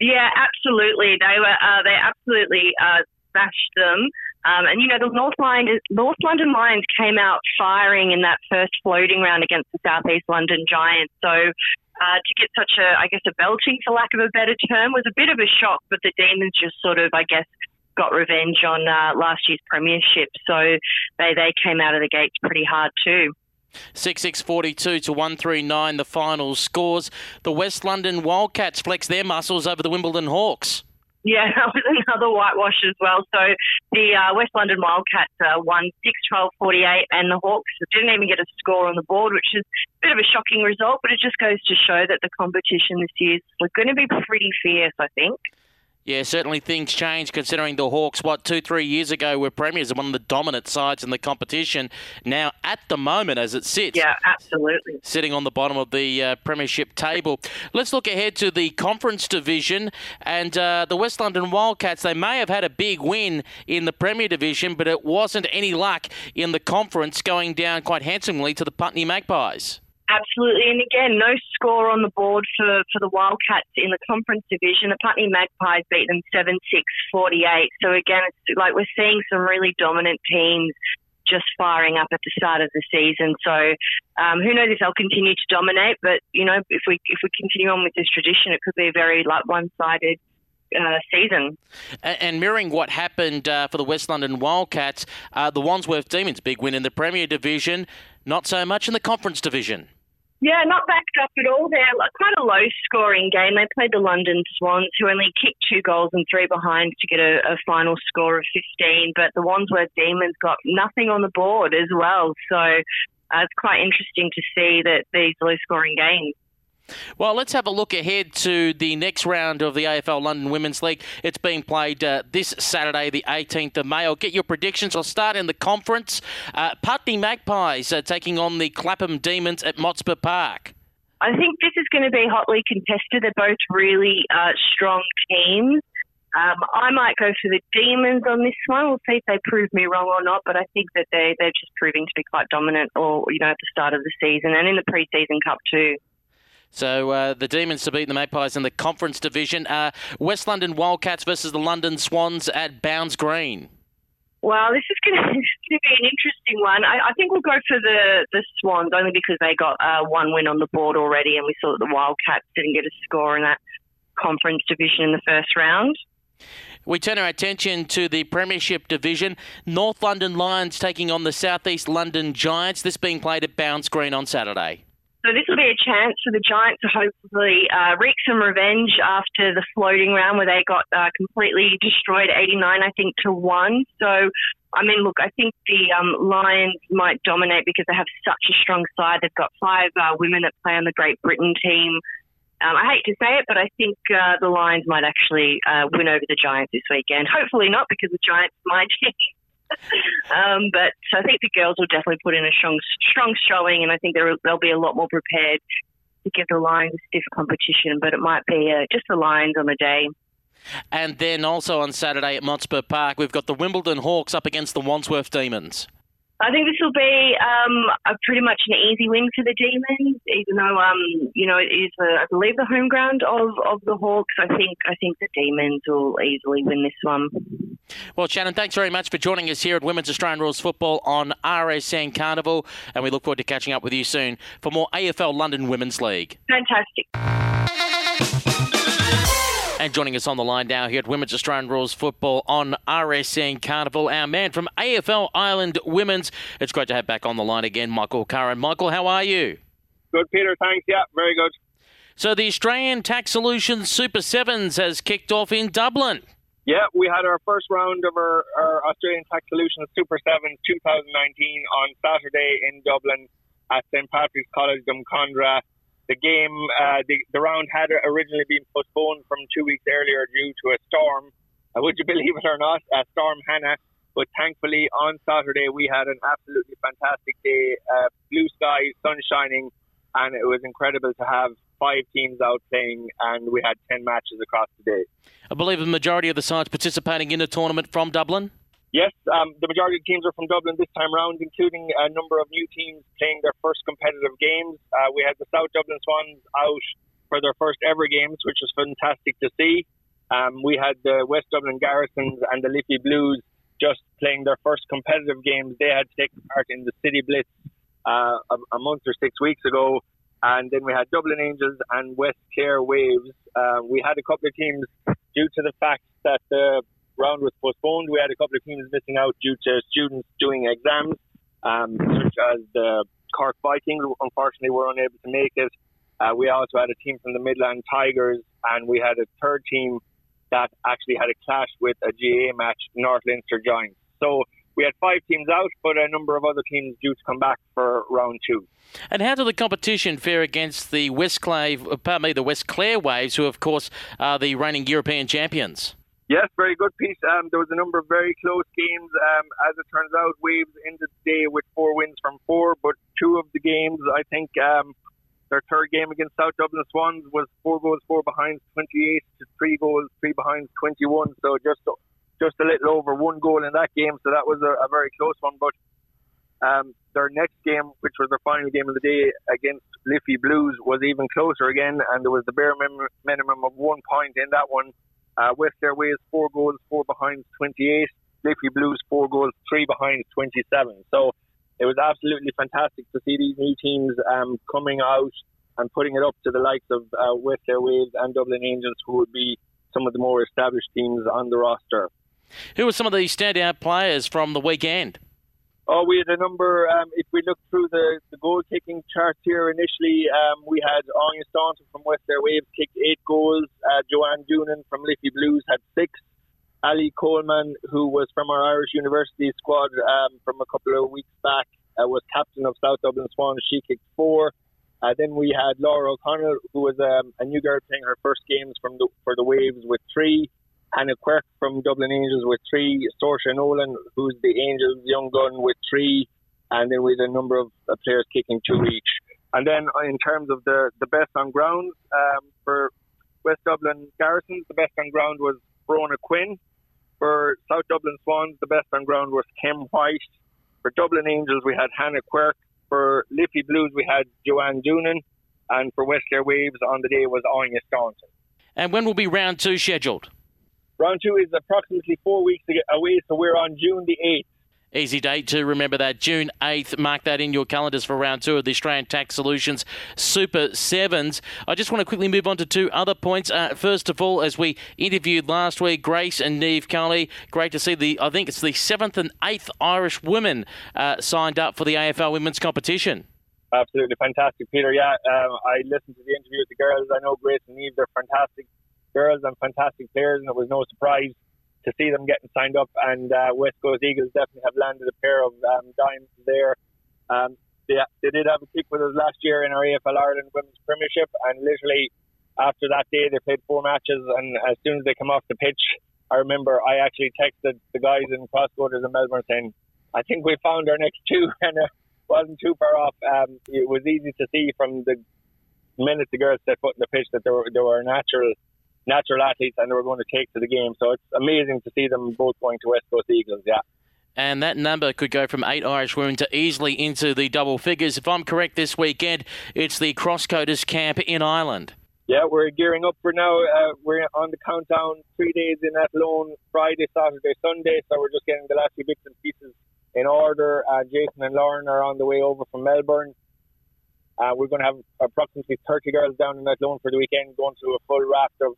Yeah, absolutely. They were uh, they absolutely uh, smashed them. Um, and you know the North, Line, North London Lions came out firing in that first floating round against the Southeast London Giants. So uh, to get such a, I guess, a belting, for lack of a better term, was a bit of a shock. But the Demons just sort of, I guess, got revenge on uh, last year's premiership. So they, they came out of the gates pretty hard too. 6642 to 139 the final scores. The West London Wildcats flex their muscles over the Wimbledon Hawks. Yeah, that was another whitewash as well. So the uh, West London Wildcats uh, won 6 12 48, and the Hawks didn't even get a score on the board, which is a bit of a shocking result, but it just goes to show that the competition this year is going to be pretty fierce, I think. Yeah, certainly things change considering the Hawks, what, two, three years ago were premiers and one of the dominant sides in the competition. Now, at the moment, as it sits, Yeah, absolutely. sitting on the bottom of the uh, premiership table. Let's look ahead to the conference division and uh, the West London Wildcats. They may have had a big win in the Premier Division, but it wasn't any luck in the conference, going down quite handsomely to the Putney Magpies. Absolutely. And again, no score on the board for, for the Wildcats in the conference division. The Putney Magpies beat them 7 6 48. So again, it's like we're seeing some really dominant teams just firing up at the start of the season. So um, who knows if they'll continue to dominate? But you know, if we if we continue on with this tradition, it could be a very like one sided uh, season. And mirroring what happened uh, for the West London Wildcats, uh, the Wandsworth Demons, big win in the Premier Division, not so much in the Conference Division. Yeah, not backed up at all. They're quite a low scoring game. They played the London Swans, who only kicked two goals and three behind to get a, a final score of 15. But the Wandsworth Demons got nothing on the board as well. So uh, it's quite interesting to see that these low scoring games. Well, let's have a look ahead to the next round of the AFL London Women's League. It's being played uh, this Saturday, the 18th of May. I'll get your predictions. I'll start in the conference. Uh, Putney Magpies uh, taking on the Clapham Demons at Motspur Park. I think this is going to be hotly contested. They're both really uh, strong teams. Um, I might go for the Demons on this one. We'll see if they prove me wrong or not. But I think that they they're just proving to be quite dominant, or you know, at the start of the season and in the preseason cup too. So uh, the Demons to beat the Magpies in the conference division. Uh, West London Wildcats versus the London Swans at Bounds Green. Well, this is going to, be an interesting one. I, I think we'll go for the, the Swans only because they got uh, one win on the board already, and we saw that the Wildcats didn't get a score in that conference division in the first round. We turn our attention to the Premiership Division. North London Lions taking on the Southeast London Giants. This being played at Bounds Green on Saturday. So this will be a chance for the Giants to hopefully uh, wreak some revenge after the floating round where they got uh, completely destroyed, 89 I think to one. So I mean, look, I think the um, Lions might dominate because they have such a strong side. They've got five uh, women that play on the Great Britain team. Um, I hate to say it, but I think uh, the Lions might actually uh, win over the Giants this weekend. Hopefully not, because the Giants team. um, but I think the girls will definitely put in a strong, strong showing, and I think they'll they'll be a lot more prepared to give the Lions a stiff competition. But it might be uh, just the Lions on the day. And then also on Saturday at Motspur Park, we've got the Wimbledon Hawks up against the Wandsworth Demons. I think this will be um, a pretty much an easy win for the Demons, even though um, you know it is, uh, I believe, the home ground of, of the Hawks. I think I think the Demons will easily win this one. Well, Shannon, thanks very much for joining us here at Women's Australian Rules Football on RSN Carnival, and we look forward to catching up with you soon for more AFL London Women's League. Fantastic. And joining us on the line now here at Women's Australian Rules Football on RSN Carnival, our man from AFL Ireland Women's. It's great to have back on the line again, Michael Curran. Michael, how are you? Good, Peter. Thanks. Yeah, very good. So the Australian Tax Solutions Super Sevens has kicked off in Dublin. Yeah, we had our first round of our, our Australian Tax Solutions Super Sevens 2019 on Saturday in Dublin at St Patrick's College Drumcondra. The game, uh, the, the round had originally been postponed from two weeks earlier due to a storm. Uh, would you believe it or not? A storm Hannah. But thankfully, on Saturday, we had an absolutely fantastic day. Uh, blue sky, sun shining, and it was incredible to have five teams out playing, and we had 10 matches across the day. I believe the majority of the sides participating in the tournament from Dublin. Yes, um, the majority of teams are from Dublin this time round, including a number of new teams playing their first competitive games. Uh, we had the South Dublin Swans out for their first ever games, which was fantastic to see. Um, we had the West Dublin Garrisons and the Liffey Blues just playing their first competitive games. They had taken part in the City Blitz uh, a, a month or six weeks ago. And then we had Dublin Angels and West Clare Waves. Uh, we had a couple of teams due to the fact that the round was postponed. We had a couple of teams missing out due to students doing exams, um, such as the Cork Vikings. Unfortunately, were unable to make it. Uh, we also had a team from the Midland Tigers, and we had a third team that actually had a clash with a GA match, North Leinster Giants. So we had five teams out, but a number of other teams due to come back for round two. And how did the competition fare against the West Clave, uh, pardon me, the West Clare Waves, who of course are the reigning European champions? Yes, very good piece. Um, there was a number of very close games. Um, as it turns out, Waves ended the day with four wins from four, but two of the games, I think, um, their third game against South Dublin Swans was four goals, four behind, 28 to three goals, three behind, 21. So just just a little over one goal in that game. So that was a, a very close one. But um, their next game, which was their final game of the day against Liffey Blues, was even closer again, and there was the bare minimum of one point in that one. Uh, West Clare Waves four goals, four behind, 28. Liffey Blues four goals, three behind, 27. So it was absolutely fantastic to see these new teams um, coming out and putting it up to the likes of uh, West Clare Waves and Dublin Angels, who would be some of the more established teams on the roster. Who were some of the standout players from the weekend? Oh, we had a number. Um, if we look through the, the goal kicking chart here, initially um, we had Anya Staunton from West Clare Waves kicked eight goals. Uh, Joanne Doonan from Liffey Blues had six. Ali Coleman, who was from our Irish University squad um, from a couple of weeks back, uh, was captain of South Dublin Swans. She kicked four. Uh, then we had Laura O'Connell, who was um, a new girl playing her first games from the, for the Waves with three. Hannah Quirk from Dublin Angels with three, Sorsha Nolan, who's the Angels young gun with three, and then with a number of players kicking two each. And then uh, in terms of the, the best on ground um, for West Dublin Garrisons, the best on ground was Brona Quinn. For South Dublin Swans, the best on ground was Kim White. For Dublin Angels, we had Hannah Quirk. For Liffey Blues, we had Joanne Doonan. And for West Clare Waves on the day was Anya Staunton. And when will be round two scheduled? Round two is approximately four weeks away, so we're on June the 8th. Easy date to remember that June 8th. Mark that in your calendars for round two of the Australian Tax Solutions Super Sevens. I just want to quickly move on to two other points. Uh, first of all, as we interviewed last week, Grace and Niamh Kelly, great to see the, I think it's the seventh and eighth Irish women uh, signed up for the AFL women's competition. Absolutely fantastic, Peter. Yeah, um, I listened to the interview with the girls. I know Grace and Neve, they're fantastic girls and fantastic players, and it was no surprise to see them getting signed up. And uh, West Coast Eagles definitely have landed a pair of um, there. Um, they, they did have a kick with us last year in our AFL Ireland Women's Premiership, and literally after that day they played four matches. And as soon as they come off the pitch, I remember I actually texted the guys in Crosscoders in Melbourne saying, "I think we found our next two," and it wasn't too far off. Um, it was easy to see from the minute the girls set foot in the pitch that they were they were a natural natural athletes and they were going to take to the game. So it's amazing to see them both going to West Coast Eagles. Yeah. And that number could go from eight Irish women to easily into the double figures. If I'm correct, this weekend it's the Crosscoders camp in Ireland. Yeah, we're gearing up for now. Uh, we're on the countdown. Three days in Athlone, Friday, Saturday, Sunday. So we're just getting the last few bits and pieces in order. Uh, Jason and Lauren are on the way over from Melbourne. Uh, we're going to have approximately 30 girls down in Athlone for the weekend, going through a full raft of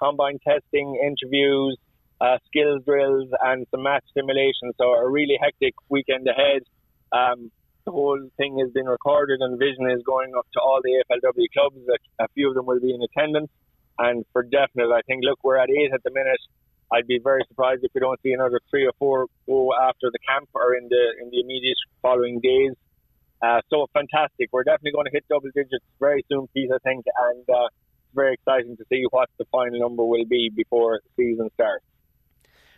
combine testing, interviews, uh, skills drills, and some match simulations. So a really hectic weekend ahead. Um, the whole thing has been recorded, and Vision is going up to all the AFLW clubs. A, a few of them will be in attendance, and for definite, I think. Look, we're at eight at the minute. I'd be very surprised if we don't see another three or four go after the camp or in the in the immediate following days. Uh, so fantastic! We're definitely going to hit double digits very soon, Pete. I think, and uh, very exciting to see what the final number will be before the season starts.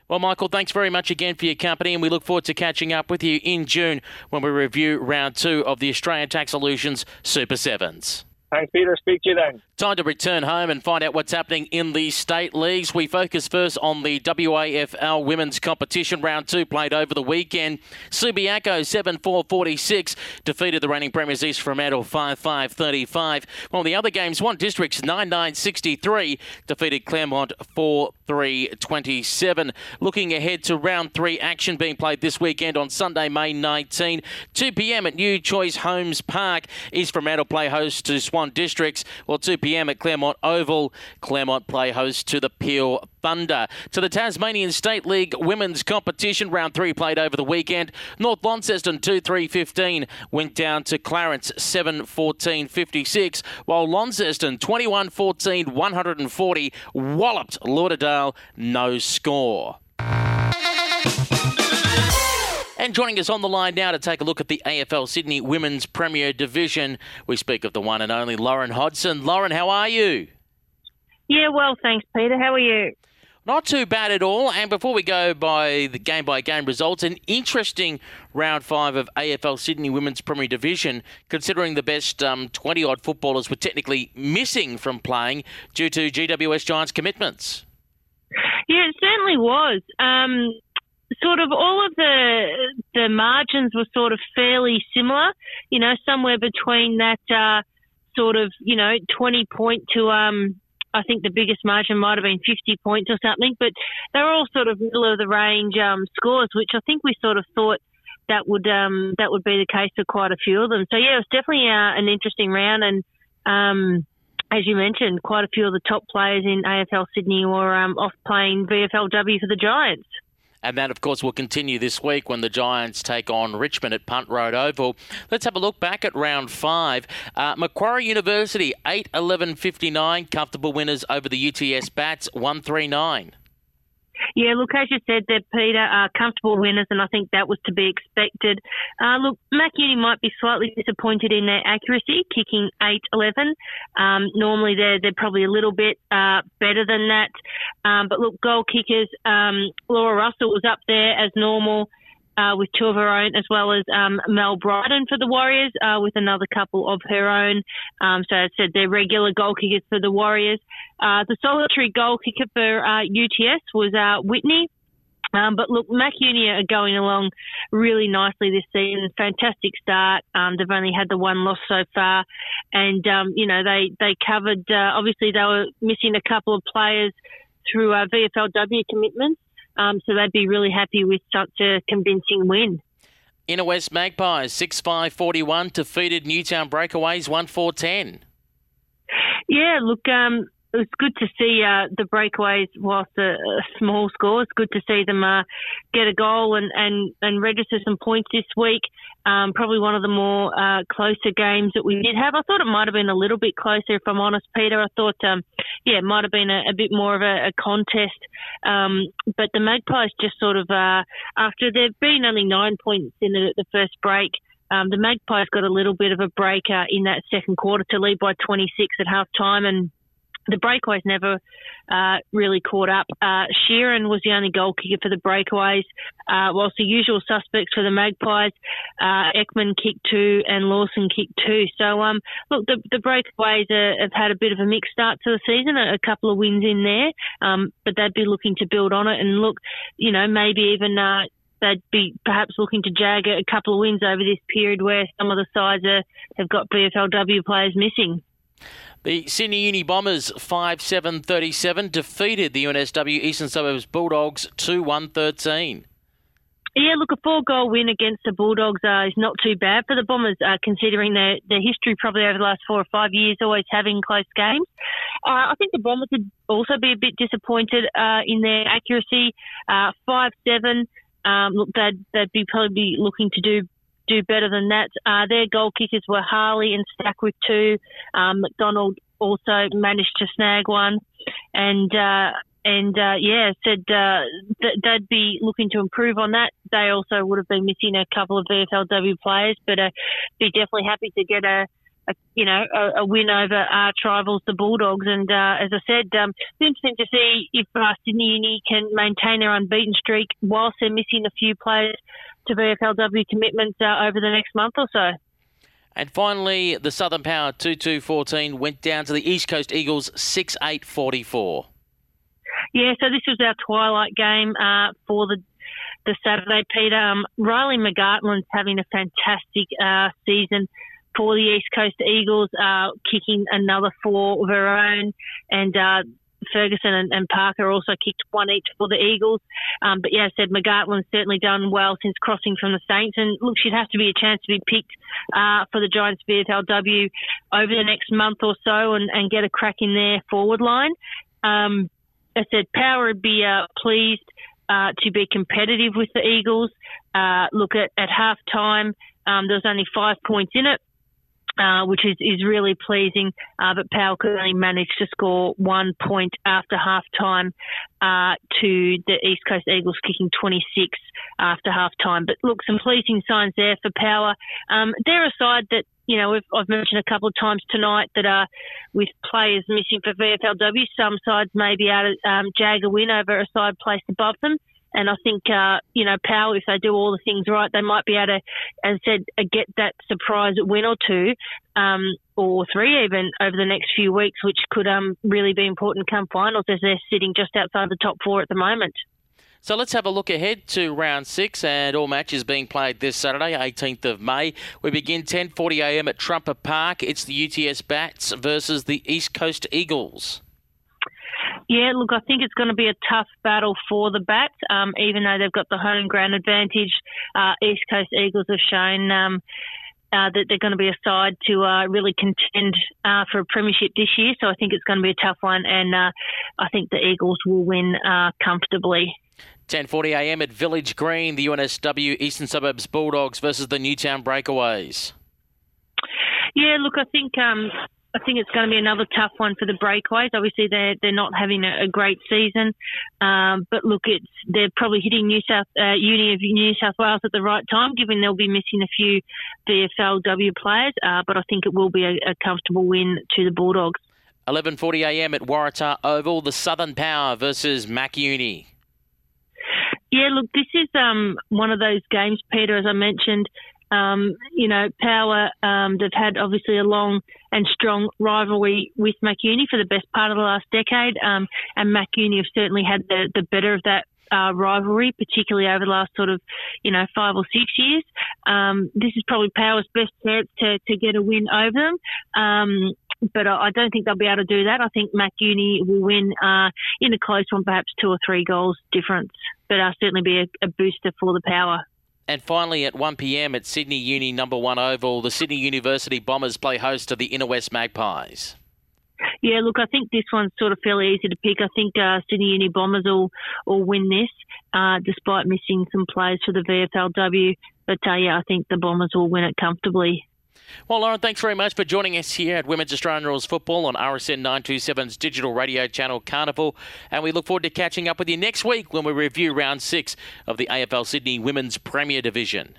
Well, Michael, thanks very much again for your company, and we look forward to catching up with you in June when we review round two of the Australian Tax Solutions Super Sevens. Thanks, Peter. Speak to you then. Time to return home and find out what's happening in the state leagues. We focus first on the WAFL women's competition. Round two played over the weekend. Subiaco 7 4 46 defeated the reigning Premiers East Fremantle 5 5 35. While the other games, Swan Districts 9 9 63 defeated Claremont 4 3 27. Looking ahead to round three action being played this weekend on Sunday, May 19, 2 p.m. at New Choice Homes Park. East Fremantle play host to Swan Districts. Well, 2 p.m. at Claremont Oval, Claremont play host to the Peel Thunder. To the Tasmanian State League women's competition, round three played over the weekend. North Launceston 2 3 15 went down to Clarence 7 14 56, while Launceston 21 14 140 walloped Lauderdale no score. And joining us on the line now to take a look at the AFL Sydney Women's Premier Division, we speak of the one and only Lauren Hodson. Lauren, how are you? Yeah, well, thanks, Peter. How are you? Not too bad at all. And before we go by the game by game results, an interesting round five of AFL Sydney Women's Premier Division, considering the best 20 um, odd footballers were technically missing from playing due to GWS Giants commitments. Yeah, it certainly was. Um, sort of all of the the margins were sort of fairly similar, you know, somewhere between that uh, sort of, you know, 20 point to um, I think the biggest margin might have been 50 points or something, but they were all sort of middle of the range um, scores, which I think we sort of thought that would um, that would be the case for quite a few of them. So yeah, it was definitely uh, an interesting round, and um, as you mentioned, quite a few of the top players in AFL Sydney were um, off playing VFLW for the Giants. And that, of course, will continue this week when the Giants take on Richmond at Punt Road Oval. Let's have a look back at round five. Uh, Macquarie University, 8 11 59, comfortable winners over the UTS Bats, 1 3 9. Yeah, look, as you said, they're Peter are comfortable winners, and I think that was to be expected. Uh, look, Mac might be slightly disappointed in their accuracy, kicking 8-11. Um, normally, they're they're probably a little bit uh, better than that. Um, but look, goal kickers, um, Laura Russell was up there as normal uh, with two of her own, as well as um, Mel Bryden for the Warriors uh, with another couple of her own. Um, so I said they're regular goal kickers for the Warriors. Uh, the solitary goal kicker for UTS uh, was uh, Whitney. Um, but look, Mac Uni are going along really nicely this season. Fantastic start. Um, they've only had the one loss so far, and um, you know they they covered. Uh, obviously, they were missing a couple of players through uh, VFLW commitments, um, so they'd be really happy with such a convincing win. Inner West Magpies, 6 5 41, defeated Newtown Breakaways 1 4 10. Yeah, look, um, it was good to see uh, the breakaways, whilst a, a, small score, it's good to see them uh, get a goal and, and, and register some points this week. Um, probably one of the more uh, closer games that we did have. I thought it might have been a little bit closer, if I'm honest, Peter. I thought, um, yeah, it might have been a, a bit more of a, a contest. Um, but the Magpies just sort of, uh, after there been only nine points in the, the first break, um, the Magpies got a little bit of a break uh, in that second quarter to lead by 26 at half time and the breakaways never uh, really caught up. Uh, Sheeran was the only goal kicker for the breakaways, uh, whilst the usual suspects for the Magpies, uh, Ekman kicked two and Lawson kicked two. So, um, look, the, the breakaways are, have had a bit of a mixed start to the season, a, a couple of wins in there, um, but they'd be looking to build on it and look, you know, maybe even uh, they'd be perhaps looking to jag a couple of wins over this period where some of the sides are, have got VFLW players missing. The Sydney Uni Bombers 5 7 37 defeated the UNSW Eastern Suburbs Bulldogs 2 1 13. Yeah, look, a four goal win against the Bulldogs uh, is not too bad for the Bombers, uh, considering their, their history probably over the last four or five years, always having close games. Uh, I think the Bombers would also be a bit disappointed uh, in their accuracy. Uh, 5 7, um, look, they'd, they'd be probably be looking to do do better than that. Uh, their goal kickers were Harley and Stack with two. Um, McDonald also managed to snag one, and uh, and uh, yeah, said uh, th- they'd be looking to improve on that. They also would have been missing a couple of VFLW players, but uh, be definitely happy to get a. a you know, a, a, win over our rivals, the Bulldogs, and uh, as I said, um, it's interesting to see if uh, Sydney Uni can maintain their unbeaten streak whilst they're missing a few players to VFLW commitments uh, over the next month or so. And finally, the Southern Power 2 2 14 went down to the East Coast Eagles 6 8 44. Yeah, so this was our twilight game uh, for the the Saturday, Peter. Um, Riley McGartland's having a fantastic uh, season for the East Coast Eagles, uh, kicking another four of her own, and uh, Ferguson and, and, Parker also kicked one each for the Eagles. Um, but yeah, I said McGartland's certainly done well since crossing from the Saints. And look, she'd have to be a chance to be picked uh, for the Giants VFLW over the next month or so and, and get a crack in their forward line. Um, I said Power would be uh, pleased uh, to be competitive with the Eagles. Uh, look at at half time, um, there was only five points in it. Uh, which is, is really pleasing. Uh, but Power could only manage to score one point after half time uh, to the East Coast Eagles kicking 26 after half time. But look, some pleasing signs there for Power. Um, they're a side that you know, I've mentioned a couple of times tonight that uh, with players missing for VFLW, some sides may be able to um, jag a win over a side placed above them. And I think, uh, you know, Power, if they do all the things right, they might be able to, as I said, uh, get that surprise win or two, um, or three even over the next few weeks, which could um, really be important come finals as they're sitting just outside the top four at the moment. So let's have a look ahead to round six and all matches being played this Saturday, 18th of May. We begin 10.40am at Trumper Park. It's the UTS Bats versus the East Coast Eagles. Yeah, look, I think it's going to be a tough battle for the Bats, um, even though they've got the home ground advantage. Uh, East Coast Eagles have shown um, uh, that they're going to be a side to uh, really contend uh, for a premiership this year. So I think it's going to be a tough one, and uh, I think the Eagles will win uh, comfortably. 10.40am at Village Green, the UNSW Eastern Suburbs Bulldogs versus the Newtown Breakaways. Yeah, look, I think um, I think it's going to be another tough one for the breakaways. Obviously, they're they're not having a, a great season, um, but look, it's they're probably hitting New South uh, Uni of New South Wales at the right time, given they'll be missing a few VFLW players. Uh, but I think it will be a, a comfortable win to the Bulldogs. 11:40 a.m. at Waratah Oval, the Southern Power versus Mac Uni. Yeah, look, this is um, one of those games, Peter, as I mentioned. Um, you know, Power, um, they've had obviously a long and strong rivalry with MacUni for the best part of the last decade. Um, and MacUni have certainly had the, the better of that uh, rivalry, particularly over the last sort of, you know, five or six years. Um, this is probably Power's best chance to, to get a win over them. Um, but I don't think they'll be able to do that. I think MacUni will win uh, in a close one, perhaps two or three goals difference, but uh, certainly be a, a booster for the Power. And finally, at 1 p.m. at Sydney Uni Number One Oval, the Sydney University Bombers play host to the Inner West Magpies. Yeah, look, I think this one's sort of fairly easy to pick. I think uh, Sydney Uni Bombers will, will win this, uh, despite missing some players for the VFLW. But uh, yeah, I think the Bombers will win it comfortably. Well, Lauren, thanks very much for joining us here at Women's Australian Rules Football on RSN 927's digital radio channel Carnival. And we look forward to catching up with you next week when we review round six of the AFL Sydney Women's Premier Division.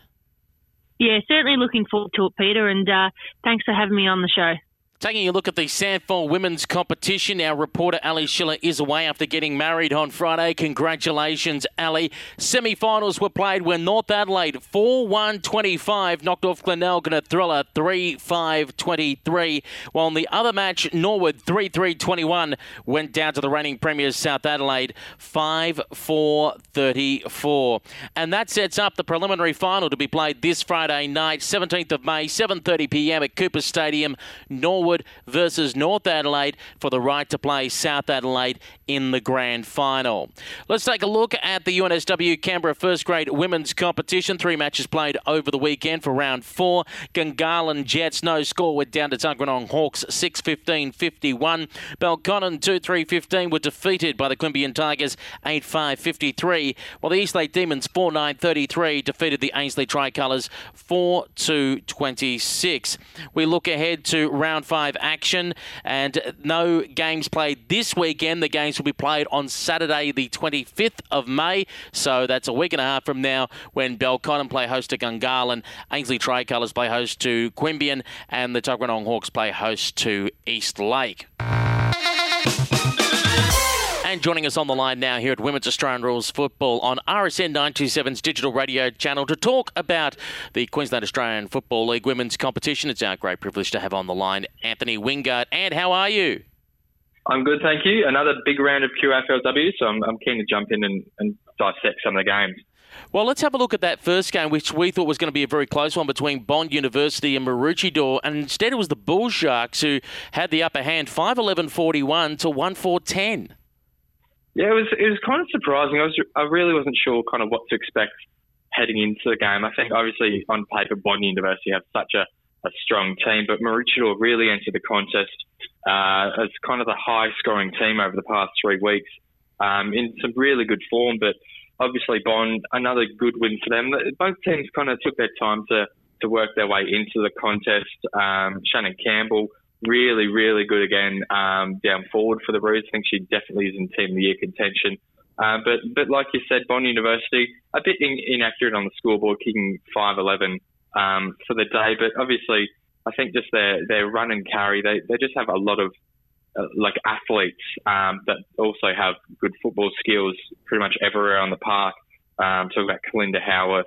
Yeah, certainly looking forward to it, Peter. And uh, thanks for having me on the show. Taking a look at the SANFL women's competition, our reporter Ali Schiller is away after getting married on Friday. Congratulations, Ali. Semi finals were played when North Adelaide 4 1 25 knocked off Glenelg in a thriller 3 5 23, while in the other match, Norwood 3 3 21 went down to the reigning premiers South Adelaide 5 4 34. And that sets up the preliminary final to be played this Friday night, 17th of May, 7.30 pm at Cooper Stadium. Norwood versus North Adelaide for the right to play South Adelaide in the grand final. Let's take a look at the UNSW Canberra first grade women's competition. Three matches played over the weekend for round four. Gungahlin Jets, no score, went down to Tuggeranong Hawks 6 15 51. Belconnen 2 3 15 were defeated by the Queanbeyan Tigers 8 5 53, while the Eastlake Demons 4 9 33 defeated the Ainslie Tricolours 4 2 26. We look ahead to round five action, and no games played this weekend. The games will be played on Saturday, the 25th of May. So that's a week and a half from now when Belconnen play host to Gungahlin, Ainslie Tricolours play host to Queanbeyan, and the Tuggeranong Hawks play host to East Lake. And joining us on the line now here at Women's Australian Rules Football on RSN 927's digital radio channel to talk about the Queensland Australian Football League women's competition. It's our great privilege to have on the line Anthony Wingard. And how are you? I'm good, thank you. Another big round of QFLW, so I'm, I'm keen to jump in and, and dissect some of the games. Well, let's have a look at that first game, which we thought was going to be a very close one between Bond University and Maroochydore. And instead, it was the Bull Sharks who had the upper hand 5 11 41 to 1 4 10. Yeah, it was it was kind of surprising. I was I really wasn't sure kind of what to expect heading into the game. I think obviously on paper Bond University have such a, a strong team, but Maroochydore really entered the contest uh, as kind of the high scoring team over the past three weeks um, in some really good form. But obviously Bond another good win for them. Both teams kind of took their time to to work their way into the contest. Um, Shannon Campbell, really, really good again um, down forward for the Roos. I think she definitely is in Team of the Year contention. Uh, but but like you said, Bond University a bit in, inaccurate on the scoreboard, kicking five eleven um, for the day. But obviously, I think just their their run and carry, they they just have a lot of uh, like athletes um, that also have good football skills pretty much everywhere on the park. Um, talk about Kalinda Howarth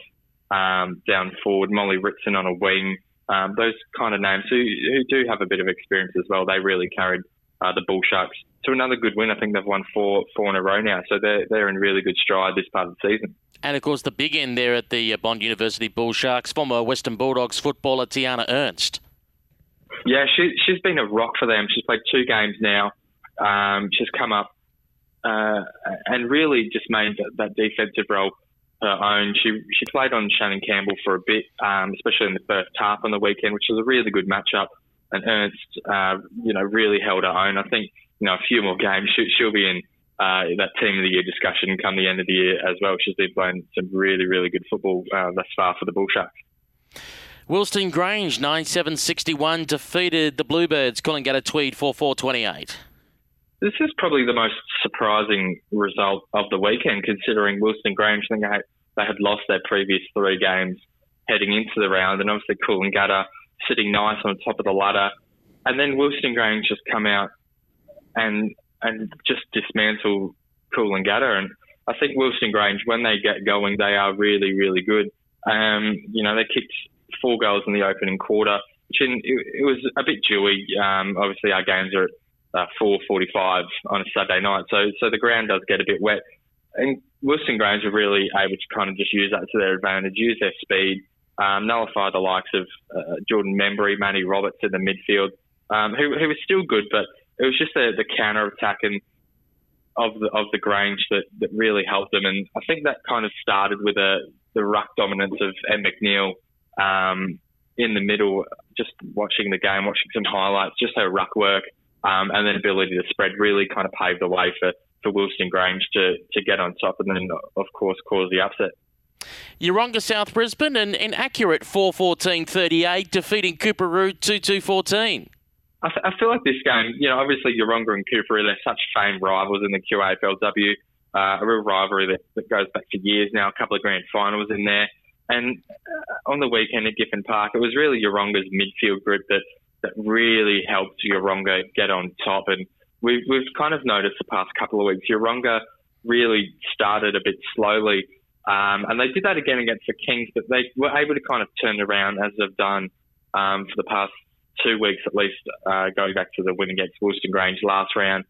um, down forward, Molly Ritson on a wing. Um, those kind of names who, who do have a bit of experience as well. They really carried uh, the Bull Sharks to another good win. I think they've won four four in a row now, so they're they're in really good stride this part of the season. And of course, the big end there at the uh, Bond University Bull Sharks, former Western Bulldogs footballer Tiarna Ernst. Yeah, she, she's been a rock for them. She's played two games now. Um, she's come up uh, and really just made that, that, defensive role her own. She she played on Shannon Campbell for a bit, um, especially in the first half on the weekend, which was a really good matchup. And Ernst, uh, you know, really held her own. I think you know a few more games she, she'll be in uh, that team of the year discussion come the end of the year as well. She's been playing some really really good football uh, thus far for the Bull Sharks. Wilston Grange 9761 defeated the Bluebirds. Colin Coolangatta Tweed 4428. This is probably the most surprising result of the weekend, considering Wilston Grange. I think they had lost their previous three games heading into the round, and obviously Coolangatta sitting nice on top of the ladder, and then Wilston Grange just come out and and just dismantle Coolangatta. And I think Wilston Grange, when they get going, they are really really good. Um, you know, they kicked four goals in the opening quarter, which in, it, it was a bit dewy. Um, obviously, our games are at uh, 4:45 on a Saturday night, so so the ground does get a bit wet. And Wilston Grange are really able to kind of just use that to their advantage, use their speed, um, nullify the likes of uh, Jordan Membry, Manny Roberts in the midfield, um, who, who was still good, but it was just the, the counter attack and of the of the Grange that, that really helped them. And I think that kind of started with a, the ruck dominance of Ed McNeil um, in the middle, just watching the game, watching some highlights, just her ruck work, um, and then ability to spread really kind of paved the way for, for Wilston Grange to, to get on top and then, of course, cause the upset. Yeronga South Brisbane, an accurate 4 14 38, defeating Coorparoo 2 2 14. I, I feel like this game, you know, obviously Yeronga and Coorparoo, they're such famed rivals in the QAFLW. Uh, a real rivalry that, that goes back for years now, a couple of grand finals in there. And uh, on the weekend at Giffen Park, it was really Yeronga's midfield group that, that really helped Yeronga get on top. And we've, we've kind of noticed the past couple of weeks, Yeronga really started a bit slowly. Um, and they did that again against the Kings, but they were able to kind of turn around as they've done um, for the past two weeks at least, uh, going back to the win against Wilston Grange last round.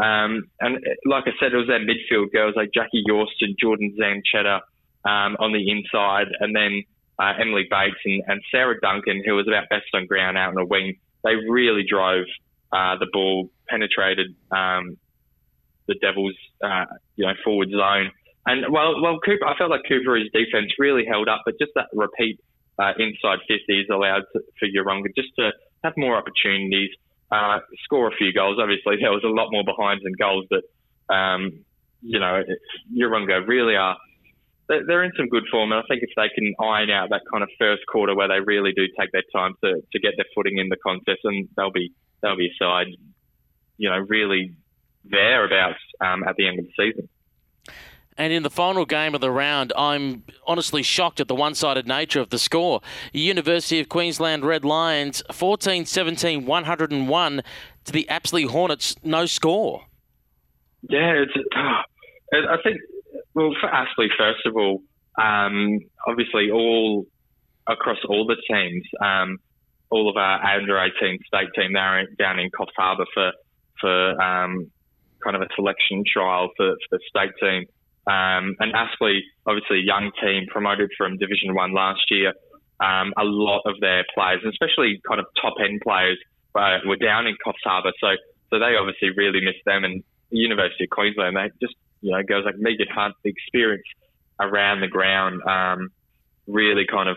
Um, and like I said, it was their midfield girls like Jackie Yorston, Jordan Zanchetta, um, on the inside, and then uh, Emily Bates and, and, Sarah Duncan, who was about best on ground out in a wing. They really drove uh, the ball, penetrated um, the Devils, uh, you know, forward zone. And well, well, Cooper, I felt like Cooper's defense really held up, but just that repeat uh, inside 50s allowed for Yeronga just to have more opportunities, uh, score a few goals. Obviously, there was a lot more behinds than goals, but um, you know, Yeronga really are they're in some good form, and I think if they can iron out that kind of first quarter where they really do take their time to, to get their footing in the contest, and they'll be they'll be a side, you know, really thereabouts um, at the end of the season. And in the final game of the round, I'm honestly shocked at the one sided nature of the score. University of Queensland Red Lions 14 17 101 to the Aspley Hornets, no score. Yeah, it's, I think well, for Aspley, first of all, um, obviously all across all the teams, um, all of our under 18 state team they're down in Coffs Harbour for for um, kind of a selection trial for, for the state team. Um, and Aspley, obviously a young team promoted from Division One last year. Um, a lot of their players, especially kind of top end players, uh, were down in Coffs Harbour, so so they obviously really missed them. And University of Queensland, they just you know, girls like Megan Hunt, the experience around the ground um, really kind of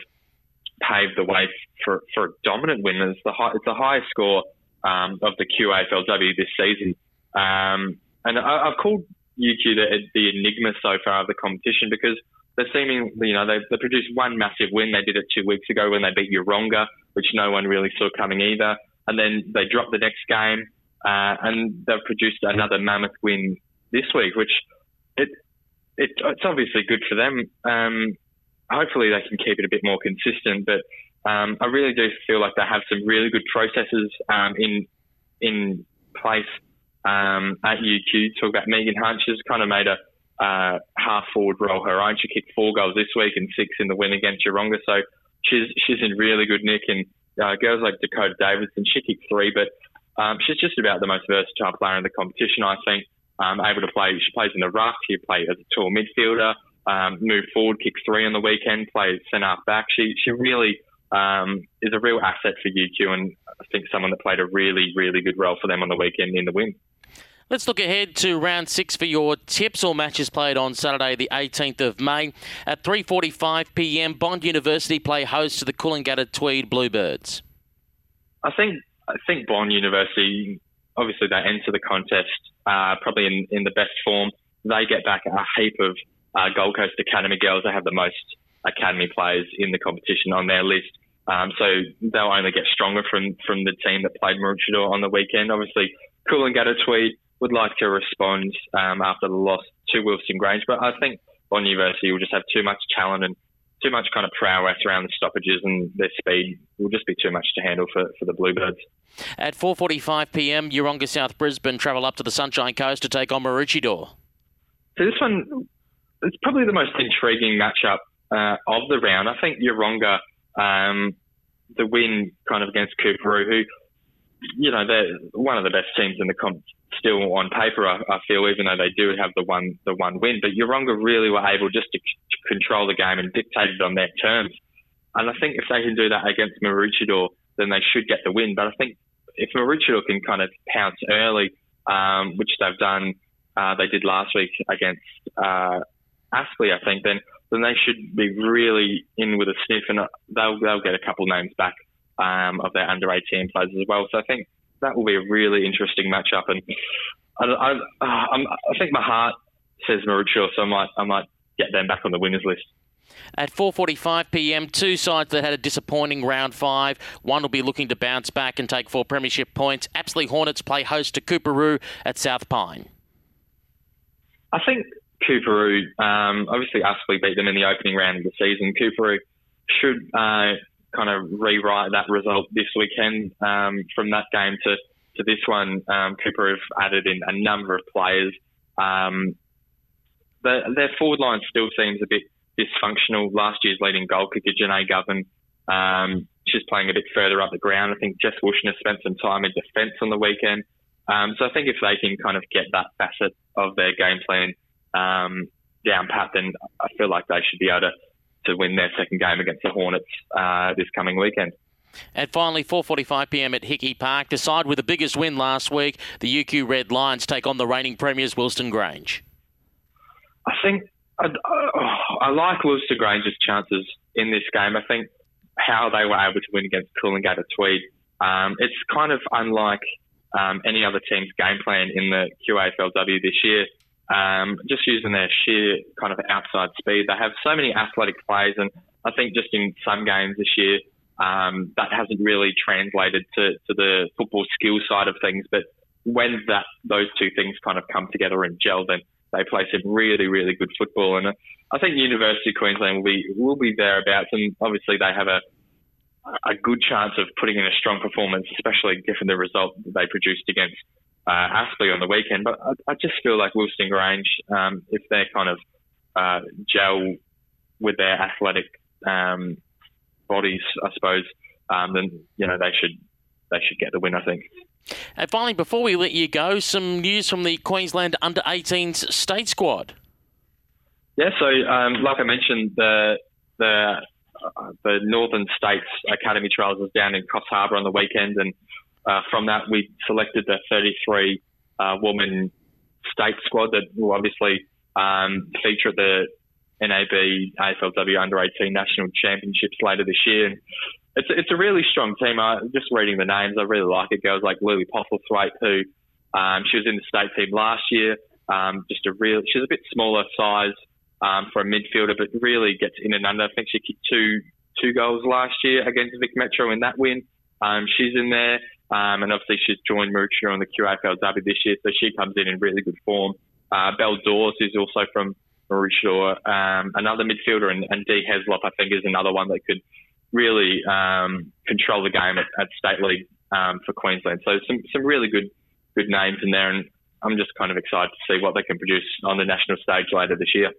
paved the way for, for a dominant win. It's the, high, it's the highest score um, of the QAFLW this season. Um, and I, have called UQ the, the enigma so far of the competition because they're seeming, you know, they, they produced one massive win. They did it two weeks ago when they beat Yeronga, which no one really saw coming either. And then they dropped the next game, uh, and they've produced another mammoth win this week, which it, it it's obviously good for them. Um, hopefully they can keep it a bit more consistent, but um, I really do feel like they have some really good processes um, in in place um, at UQ. Talk about Megan Hunt. She's kind of made a uh, half forward role her own. She kicked four goals this week and six in the win against Yeronga. So she's she's in really good nick. And uh, girls like Dakota Davidson, she kicked three, but um, she's just about the most versatile player in the competition. I think um, able to play. She plays in the ruck. She plays as a tall midfielder. Um, move forward, kick three on the weekend. Plays centre half back. She she really um, is a real asset for UQ, and I think someone that played a really really good role for them on the weekend in the win. Let's look ahead to round six for your tips. All matches played on Saturday, the 18th of May at 3:45 p.m. Bond University play host to the Coolangatta Tweed Bluebirds. I think I think Bond University, obviously they enter the contest uh, probably in, in the best form. They get back a heap of uh, Gold Coast Academy girls. They have the most academy players in the competition on their list. Um, so they'll only get stronger from, from the team that played Maroochydore on the weekend. Obviously, Coolangatta Tweed would like to respond um, after the loss to Wilston Grange, but I think Bond University will just have too much talent and too much kind of prowess around the stoppages and their speed will just be too much to handle for, for the Bluebirds. At 4.45 p.m, Yeronga South Brisbane travel up to the Sunshine Coast to take on Maroochydore. So this one, it's probably the most intriguing matchup uh, of the round. I think Yeronga, um, the win kind of against Coorparoo, who, you know, they're one of the best teams in the comp still on paper, I, I, feel, even though they do have the one the one win. But Yeronga really were able just to, to control the game and dictate it on their terms. And I think if they can do that against Maroochydore, then they should get the win. But I think if Maroochydore can kind of pounce early, um, which they've done, uh, they did last week against uh, Aspley, I think, then then they should be really in with a sniff, and they'll they'll get a couple names back um, of their under 18 players as well. So I think that will be a really interesting matchup. And I, I, I think my heart says Maroochydore, so I might I might get them back on the winners list. At 4:45 p.m., two sides that had a disappointing round five. One will be looking to bounce back and take four premiership points. Aspley Hornets play host to Coorparoo at South Pine. I think Coorparoo, um, obviously Aspley beat them in the opening round of the season. Coorparoo should uh, kind of rewrite that result this weekend um, from that game to, to this one. Um, Cooper have added in a number of players. Um, the, their forward line still seems a bit dysfunctional. Last year's leading goal kicker, Janae Govan, um, she's playing a bit further up the ground. I think Jess Wuetschner spent some time in defence on the weekend. Um, so I think if they can kind of get that facet of their game plan um, down pat, then I feel like they should be able to to win their second game against the Hornets uh, this coming weekend. And finally, 4:45 p.m. at Hickey Park, the side with the biggest win last week, the UQ Red Lions take on the reigning premiers Wilston Grange. I think I, I like Wilston Grange's chances in this game. I think how they were able to win against Coolangatta Tweed. Um, it's kind of unlike um, any other team's game plan in the QAFLW this year um, just using their sheer kind of outside speed. They have so many athletic players, and I think just in some games this year, um, that hasn't really translated to, to the football skill side of things. But when that those two things kind of come together and gel, then they play some really, really good football. And I think University of Queensland will be will be thereabouts, and obviously they have a a good chance of putting in a strong performance, especially given the result that they produced against uh, Aspley on the weekend. But I, I just feel like Wilston Grange, um, if they're kind of uh, gel with their athletic um, bodies, I suppose, um, then you know they should they should get the win. I think. And finally, before we let you go, some news from the Queensland Under 18s state squad. Yeah, so um, like I mentioned, the the uh, the Northern States Academy Trials was down in Coffs Harbour on the weekend, and uh, from that, we selected the 33 uh, woman state squad that will obviously um, feature at the NAB AFLW Under 18 National Championships later this year. And it's it's a really strong team. I just reading the names, I really like it. Girls like Lily Postlethwaite, who um, she was in the state team last year. Um, just a real, she's a bit smaller size um, for a midfielder, but really gets in and under. I think she kicked two two goals last year against Vic Metro in that win. Um, she's in there, um, and obviously she's joined Maroochydore on the QAFLW this year, so she comes in in really good form. Uh, Belle Dawes, who's also from Maroochydore, um, another midfielder, and, and Dee Heslop, I think, is another one that could really um, control the game at, at state league um, for Queensland. So some some really good good names in there, and I'm just kind of excited to see what they can produce on the national stage later this year.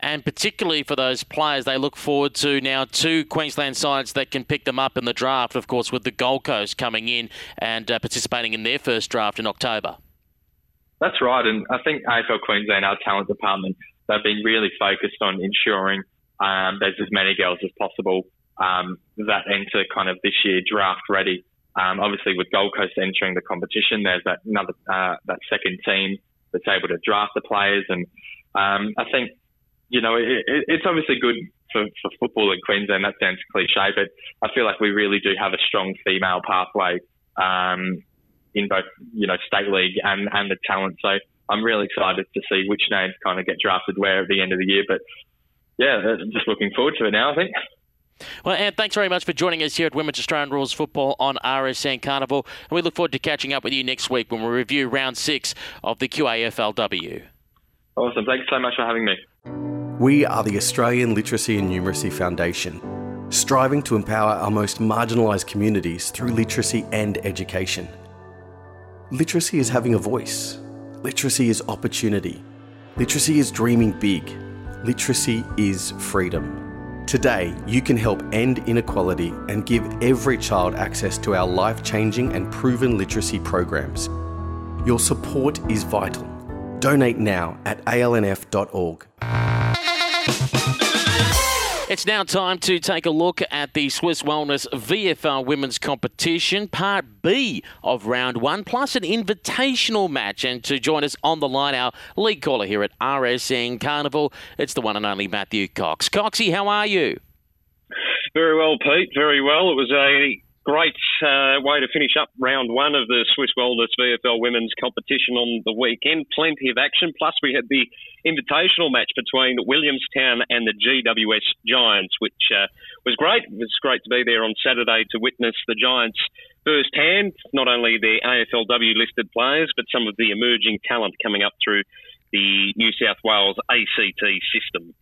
And particularly for those players, they look forward to now two Queensland sides that can pick them up in the draft, of course, with the Gold Coast coming in and uh, participating in their first draft in October. That's right. And I think AFL Queensland, our talent department, they've been really focused on ensuring um, there's as many girls as possible um, that enter kind of this year draft ready. Um, obviously, with Gold Coast entering the competition, there's that another uh, that second team that's able to draft the players, and um, I think you know it, it, it's obviously good for, for football in Queensland. That sounds cliche, but I feel like we really do have a strong female pathway um, in both you know state league and and the talent. So I'm really excited to see which names kind of get drafted where at the end of the year. But yeah, just looking forward to it now. I think. Well, and thanks very much for joining us here at Women's Australian Rules Football on RSN Carnival. And we look forward to catching up with you next week when we review round six of the QAFLW. Awesome. Thanks so much for having me. We are the Australian Literacy and Numeracy Foundation, striving to empower our most marginalised communities through literacy and education. Literacy is having a voice. Literacy is opportunity. Literacy is dreaming big. Literacy is freedom. Today, you can help end inequality and give every child access to our life changing and proven literacy programs. Your support is vital. Donate now at alnf.org. It's now time to take a look at the Swiss Wellness VFL Women's Competition, Part B of Round 1, plus an invitational match. And to join us on the line, our league caller here at RSN Carnival, it's the one and only Matthew Cox. Coxie, how are you? Very well, Pete. Very well. It was a great uh, way to finish up round one of the Swiss Wellness VFL women's competition on the weekend. Plenty of action. Plus, we had the invitational match between Williamstown and the GWS Giants, which uh, was great. It was great to be there on Saturday to witness the Giants firsthand, not only their AFLW listed players, but some of the emerging talent coming up through the New South Wales ACT system.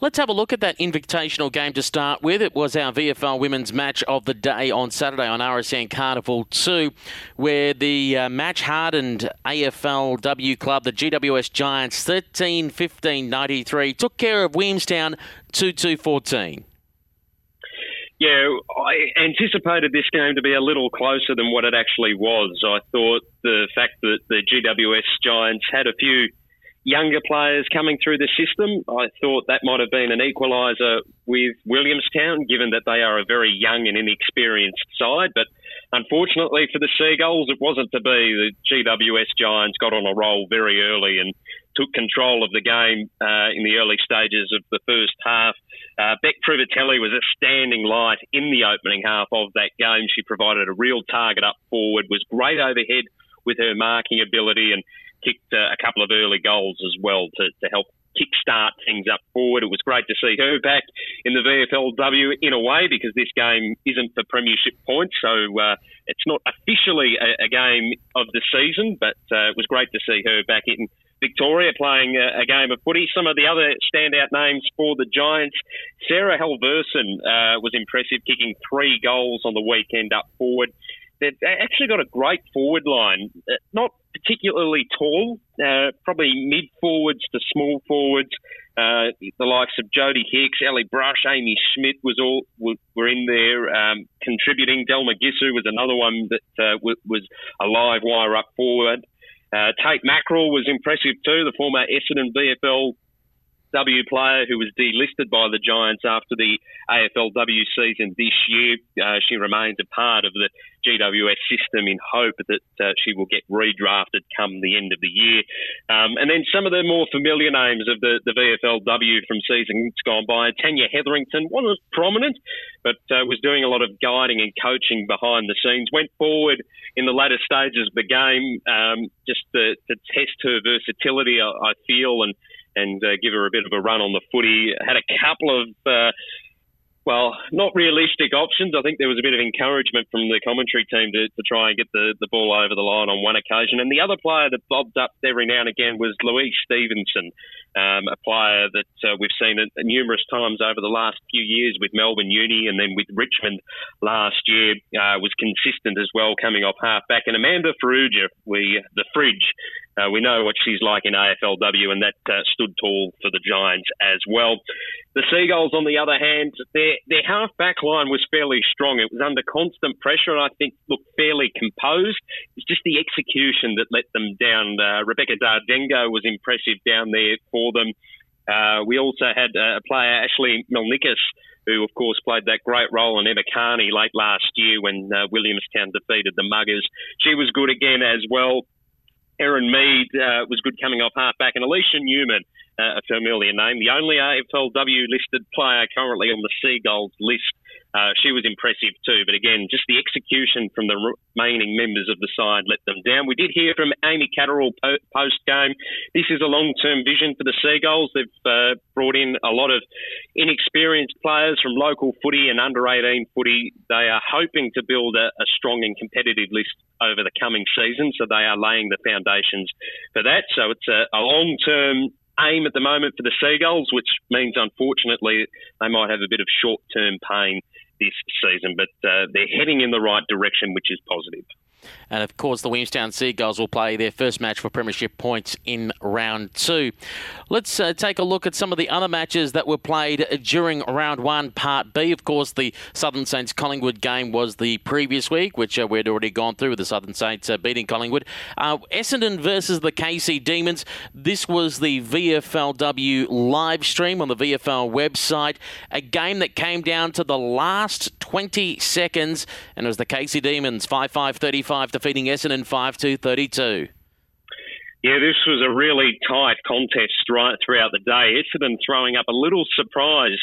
Let's have a look at that invitational game to start with. It was our VFL women's match of the day on Saturday on RSN Carnival 2, where the uh, match hardened AFLW club, the GWS Giants, 13 15 93, took care of Williamstown 2 2 14. Yeah, I anticipated this game to be a little closer than what it actually was. I thought the fact that the GWS Giants had a few younger players coming through the system. I thought that might have been an equaliser with Williamstown, given that they are a very young and inexperienced side. But unfortunately for the Seagulls, it wasn't to be. The GWS Giants got on a roll very early and took control of the game uh, in the early stages of the first half. Uh, Beck Privitelli was a standing light in the opening half of that game. She provided a real target up forward, was great overhead with her marking ability and kicked a couple of early goals as well to, to help kickstart things up forward. It was great to see her back in the VFLW in a way because this game isn't for premiership points, so uh, it's not officially a, a, game of the season, but uh, it was great to see her back in Victoria playing a, a, game of footy. Some of the other standout names for the Giants, Sarah Halvorsen uh, was impressive, kicking three goals on the weekend up forward. They've actually got a great forward line, uh, not particularly tall, uh, probably mid forwards to small forwards. Uh, the likes of Jodie Hicks, Ellie Brush, Amy Schmidt was all were in there um, contributing. Del Gissu was another one that uh, was a live wire up forward. Uh, Tait Mackrill was impressive too, the former Essendon VFL W player who was delisted by the Giants after the AFLW season this year. Uh, she remains a part of the GWS system in hope that uh, she will get redrafted come the end of the year. Um, and then some of the more familiar names of the, the VFLW from seasons gone by. Tanya Hetherington wasn't prominent, but uh, was doing a lot of guiding and coaching behind the scenes. Went forward in the latter stages of the game um, just to, to, test her versatility, I, I feel, and and uh, give her a bit of a run on the footy. Had a couple of uh, well, not realistic options. I think there was a bit of encouragement from the commentary team to, to try and get the, the ball over the line on one occasion. And the other player that bobbed up every now and again was Louise Stevenson, um, a player that uh, we've seen numerous times over the last few years with Melbourne Uni and then with Richmond last year, uh, was consistent as well coming off half back. And Amanda Farrugia, we, the fridge, uh, we know what she's like in AFLW, and that uh, stood tall for the Giants as well. The Seagulls, on the other hand, their, their half back line was fairly strong. It was under constant pressure, and I think looked fairly composed. It's just the execution that let them down. Uh, Rebecca Dardengo was impressive down there for them. Uh, we also had a player, Ashley Melnikas, who, of course, played that great role in Emma Carney late last year when uh, Williamstown defeated the Mugars. She was good again as well. Erin Mead uh, was good coming off halfback, and Alicia Newman, a familiar name, the only AFLW listed player currently on the Seagulls list uh, she was impressive too, but again, just the execution from the remaining members of the side let them down. We did hear from Amy Catterall po- post game. This is a long term vision for the Seagulls. They've uh, brought in a lot of inexperienced players from local footy and under 18 footy. They are hoping to build a, a strong and competitive list over the coming season, so they are laying the foundations for that. So it's a, a long term aim at the moment for the Seagulls, which means unfortunately they might have a bit of short term pain this season, but uh, they're heading in the right direction, which is positive. And of course, the Williamstown Seagulls will play their first match for Premiership points in round two. Let's uh, take a look at some of the other matches that were played during round one, part B. Of course, the Southern Saints Collingwood game was the previous week, which uh, we'd already gone through with the Southern Saints uh, beating Collingwood. Uh, Essendon versus the Casey Demons. This was the VFLW live stream on the VFL website. A game that came down to the last 20 seconds, and it was the Casey Demons 5 5 35 defeating Essendon 5 2 32. Yeah, this was a really tight contest right throughout the day. Essendon throwing up a little surprise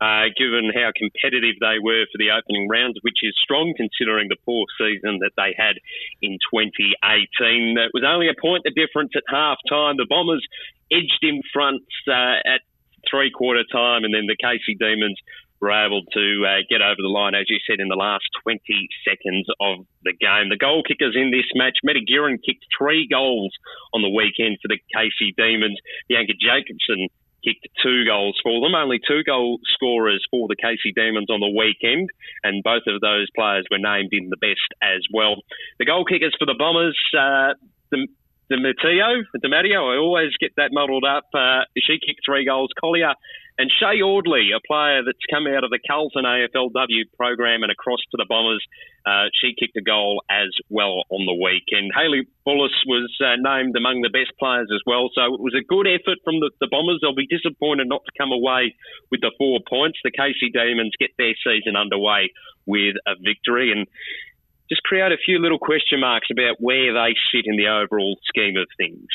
uh, given how competitive they were for the opening rounds, which is strong considering the poor season that they had in 2018. It was only a point of difference at half time. The Bombers edged in front uh, at three quarter time, and then the Casey Demons were able to uh, get over the line, as you said, in the last 20 seconds of the game. The goal kickers in this match, Meta Guerin kicked three goals on the weekend for the Casey Demons. Bianca Jacobson kicked two goals for them. Only two goal scorers for the Casey Demons on the weekend, and both of those players were named in the best as well. The goal kickers for the Bombers, uh, the Dematio, Dematio, I always get that muddled up. Uh, she kicked three goals. Collier and Shay Audley, a player that's come out of the Carlton AFLW program and across to the Bombers, uh, she kicked a goal as well on the weekend. Haley Bullis was uh, named among the best players as well, so it was a good effort from the, the Bombers. They'll be disappointed not to come away with the four points. The Casey Demons get their season underway with a victory, and just create a few little question marks about where they sit in the overall scheme of things.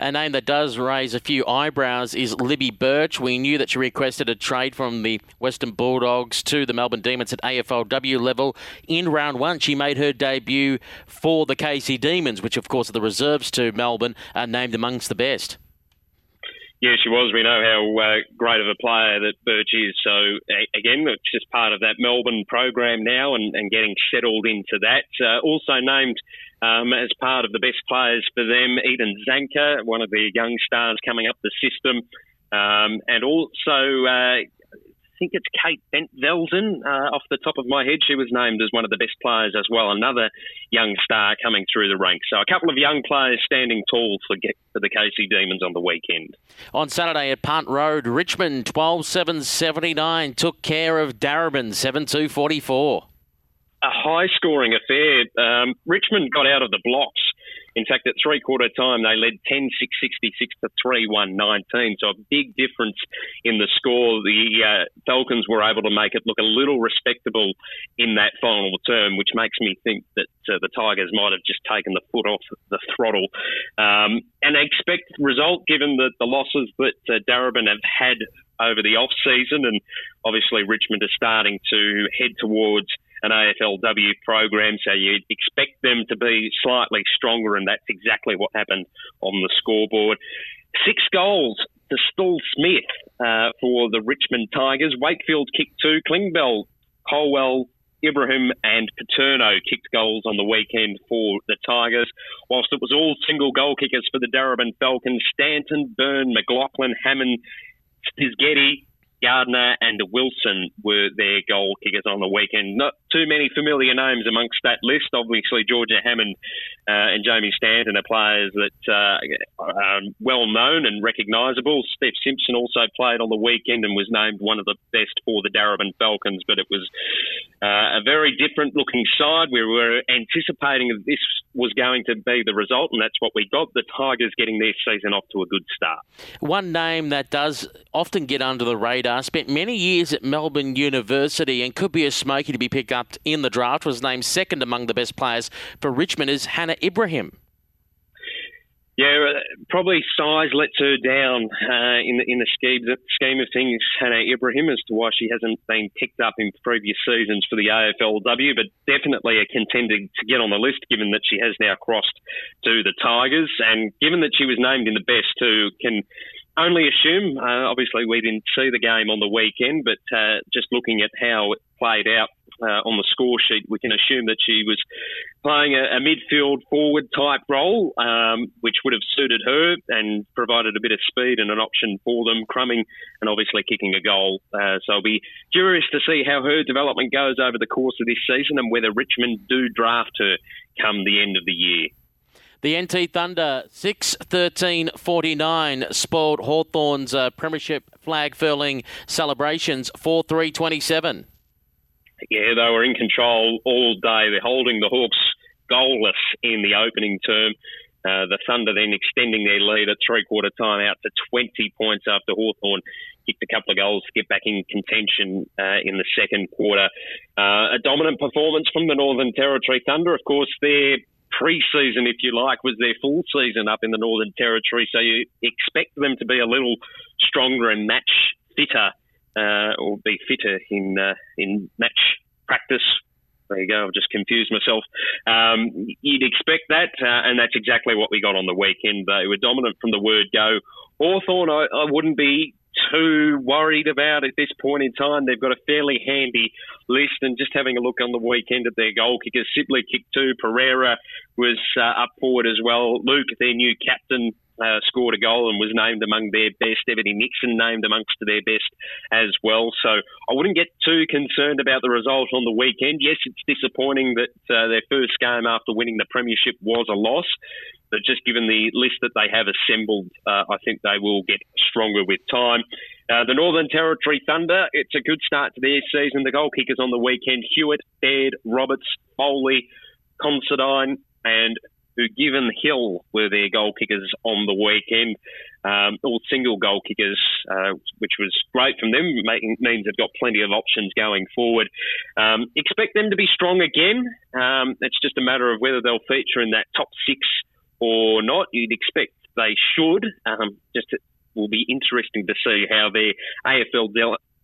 A name that does raise a few eyebrows is Libby Birch. We knew that she requested a trade from the Western Bulldogs to the Melbourne Demons at AFLW level. In round one, she made her debut for the Casey Demons, which, of course, are the reserves to Melbourne, are named amongst the best. Yeah, she was. We know how uh, great of a player that Birch is. So, again, it's just part of that Melbourne program now and, and getting settled into that. Uh, also named um, as part of the best players for them, Eden Zanker, one of the young stars coming up the system. Um, and also uh, think it's Kate Bent Velzen, uh, off the top of my head. She was named as one of the best players as well, another young star coming through the ranks. So a couple of young players standing tall for, for the Casey Demons on the weekend. On Saturday at Punt Road, Richmond 12 7 79 took care of Darebin 7 2 44. A high scoring affair. Um, Richmond got out of the blocks in fact, at three quarter time, they led 10 6 66 to 3 1 19. So a big difference in the score. The uh, Falcons were able to make it look a little respectable in that final term, which makes me think that uh, the Tigers might have just taken the foot off the throttle. Um, and expect result given the, the losses that uh, Darebin have had over the off season, and obviously Richmond are starting to head towards an AFLW program, so you'd expect them to be slightly stronger, and that's exactly what happened on the scoreboard. Six goals to Stull Smith uh, for the Richmond Tigers. Wakefield kicked two. Klingbell, Colwell, Ibrahim and Paterno kicked goals on the weekend for the Tigers, whilst it was all single goal kickers for the Darebin Falcons. Stanton, Byrne, McLaughlin, Hammond, Stisgetti, Gardner and Wilson were their goal kickers on the weekend. Not too many familiar names amongst that list. Obviously, Georgia Hammond uh, and Jamie Stanton are players that uh, are well known and recognisable. Steph Simpson also played on the weekend and was named one of the best for the Darebin Falcons, but it was uh, a very different looking side. We were anticipating that this was going to be the result, and that's what we got. The Tigers getting their season off to a good start. One name that does often get under the radar, spent many years at Melbourne University and could be a smoky to be picked up in the draft, was named second among the best players for Richmond, is Hannah Ibrahim. Yeah, uh, probably size lets her down uh, in the in the scheme, scheme of things. Hannah Ibrahim as to why she hasn't been picked up in previous seasons for the AFLW, but definitely a contender to get on the list, given that she has now crossed to the Tigers, and given that she was named in the best too, can only assume. Uh, obviously, we didn't see the game on the weekend, but uh, just looking at how it played out uh, on the score sheet, we can assume that she was playing a, a midfield forward type role, um, which would have suited her and provided a bit of speed and an option for them, crumbing and obviously kicking a goal. Uh, so I'll be curious to see how her development goes over the course of this season and whether Richmond do draft her come the end of the year. The NT Thunder 6 13 49 spoiled Hawthorn's uh, Premiership flag furling celebrations 4 3 27. Yeah, they were in control all day. They're holding the Hawks goalless in the opening term. Uh, the Thunder then extending their lead at three quarter time out to 20 points after Hawthorn kicked a couple of goals to get back in contention uh, in the second quarter. Uh, a dominant performance from the Northern Territory Thunder. Of course, they're pre-season, if you like, was their full season up in the Northern Territory. So you expect them to be a little stronger and match fitter, uh, or be fitter in uh, in match practice. There you go. I've just confused myself. Um, you'd expect that, uh, and that's exactly what we got on the weekend. They were dominant from the word go. Hawthorn, I, I wouldn't be too worried about at this point in time. They've got a fairly handy list, and just having a look on the weekend at their goal kickers, Sibley kicked two, Pereira was uh, up forward as well. Luke, their new captain, uh, scored a goal and was named among their best. Ebony Nixon named amongst their best as well. So I wouldn't get too concerned about the result on the weekend. Yes, it's disappointing that uh, their first game after winning the premiership was a loss. But just given the list that they have assembled, uh, I think they will get stronger with time. Uh, the Northern Territory Thunder, it's a good start to their season. The goal kickers on the weekend, Hewitt, Baird, Roberts, Foley, Considine, and who given Hill were their goal kickers on the weekend. Um, all single goal kickers, uh, which was great from them, making, means they've got plenty of options going forward. Um, expect them to be strong again. Um, it's just a matter of whether they'll feature in that top six or not. You'd expect they should. Um, just it will be interesting to see how their AFL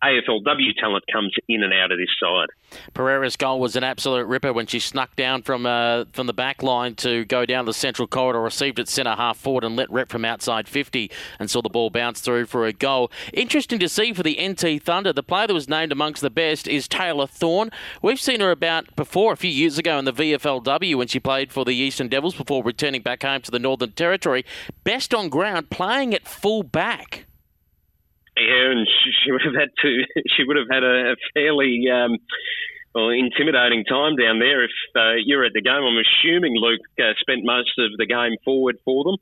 AFLW talent comes in and out of this side. Pereira's goal was an absolute ripper when she snuck down from uh, from the back line to go down the central corridor, received it centre half forward and let rep from outside 50 and saw the ball bounce through for a goal. Interesting to see for the NT Thunder. The player that was named amongst the best is Taylor Thorne. We've seen her about before a few years ago in the VFLW when she played for the Eastern Devils before returning back home to the Northern Territory. Best on ground, playing at full back. Yeah, and she, would have had to. She would have had a, a fairly um, well, intimidating time down there if uh, you're at the game. I'm assuming Luke uh, spent most of the game forward for them.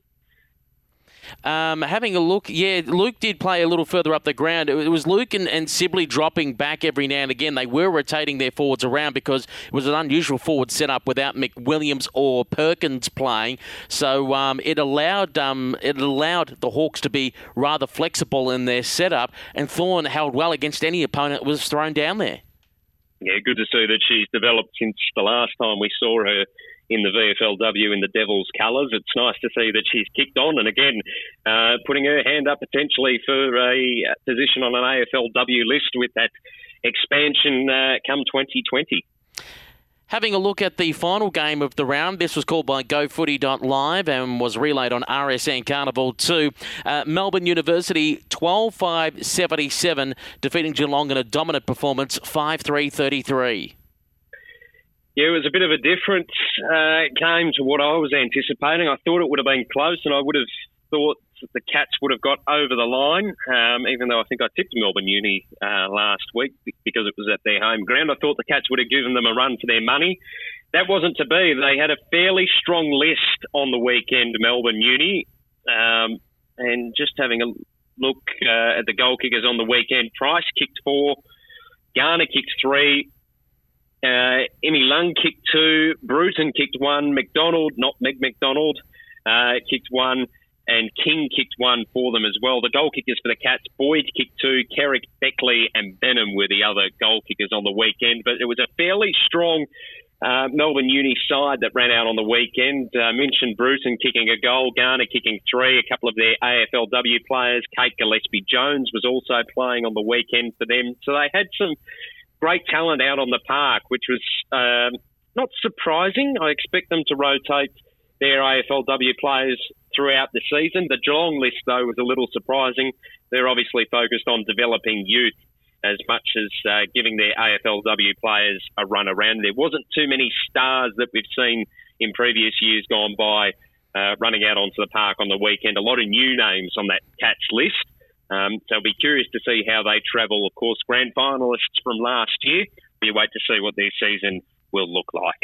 Um, having a look, yeah, Luke did play a little further up the ground. It was Luke and, and Sibley dropping back every now and again. They were rotating their forwards around because it was an unusual forward setup without McWilliams or Perkins playing. So um, it allowed um, it allowed the Hawks to be rather flexible in their setup, and Thorne held well against any opponent that was thrown down there. Yeah, good to see that she's developed since the last time we saw her in the VFLW in the Devils colours. It's nice to see that she's kicked on and again uh, putting her hand up potentially for a position on an AFLW list with that expansion uh, come 2020. Having a look at the final game of the round, this was called by GoFooty.live and was relayed on RSN Carnival 2. Uh, Melbourne University 12 5 77, defeating Geelong in a dominant performance 5 3 33. Yeah, it was a bit of a different uh, game to what I was anticipating. I thought it would have been close, and I would have thought the Cats would have got over the line, um, even though I think I tipped Melbourne Uni uh, last week because it was at their home ground. I thought the Cats would have given them a run for their money. That wasn't to be. They had a fairly strong list on the weekend, Melbourne Uni, um, and just having a look uh, at the goal kickers on the weekend, Price kicked four, Garner kicked three, uh, Emmy Lung kicked two, Bruton kicked one, McDonald, not Meg McDonald, uh, kicked one and King kicked one for them as well. The goal kickers for the Cats, Boyd kicked two, Kerrick, Beckley, and Benham were the other goal kickers on the weekend. But it was a fairly strong uh, Melbourne Uni side that ran out on the weekend. Uh, mentioned Bruton kicking a goal, Garner kicking three, a couple of their AFLW players. Kate Gillespie Jones was also playing on the weekend for them. So they had some great talent out on the park, which was um, not surprising. I expect them to rotate their AFLW players throughout the season. The Geelong list, though, was a little surprising. They're obviously focused on developing youth as much as uh, giving their AFLW players a run around. There wasn't too many stars that we've seen in previous years gone by uh, running out onto the park on the weekend. A lot of new names on that catch list. Um, so I'll be curious to see how they travel. Of course, grand finalists from last year. We wait to see what their season will look like.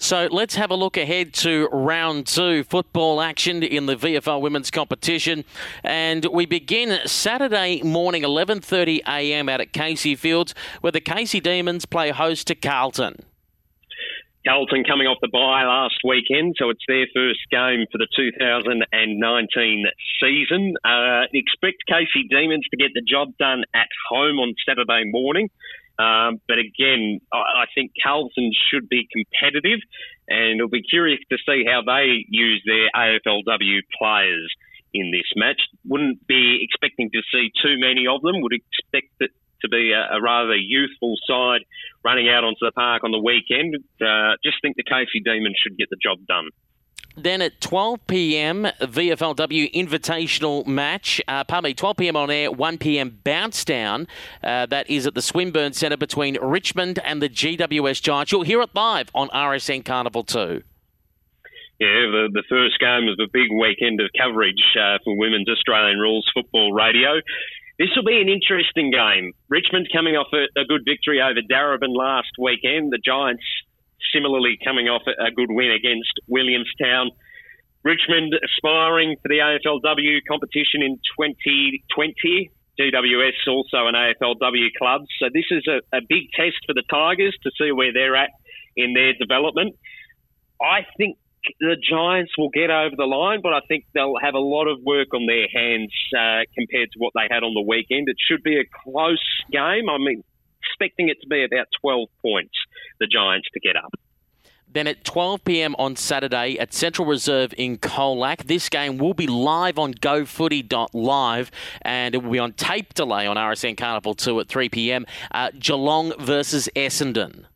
So let's have a look ahead to round two football action in the VFL women's competition, and we begin Saturday morning, 11:30 a.m. out at Casey Fields, where the Casey Demons play host to Carlton. Carlton coming off the bye last weekend, so it's their first game for the 2019 season. Uh, expect Casey Demons to get the job done at home on Saturday morning. Um, but again, I, I think Carlton should be competitive, and it'll be curious to see how they use their AFLW players in this match. Wouldn't be expecting to see too many of them. Would expect it to be a, a rather youthful side running out onto the park on the weekend. Uh, just think the Casey Demons should get the job done. Then at 12 p.m., VFLW Invitational match. Uh, pardon me, 12 p.m. on air, 1 p.m. bounce down. Uh, that is at the Swinburne Centre between Richmond and the GWS Giants. You'll hear it live on RSN Carnival 2. Yeah, the, the first game of the big weekend of coverage uh, for Women's Australian Rules Football Radio. This will be an interesting game. Richmond coming off a, a good victory over Darebin last weekend. The Giants similarly coming off a good win against Williamstown. Richmond aspiring for the AFLW competition in 2020. GWS also an AFLW club. So this is a, a big test for the Tigers to see where they're at in their development. I think the Giants will get over the line, but I think they'll have a lot of work on their hands uh, compared to what they had on the weekend. It should be a close game. I'm expecting it to be about 12 points, the Giants to get up. Then at 12 p.m. on Saturday at Central Reserve in Colac, this game will be live on GoFooty.live and it will be on tape delay on RSN Carnival 2 at 3 p.m. Uh, Geelong versus Essendon.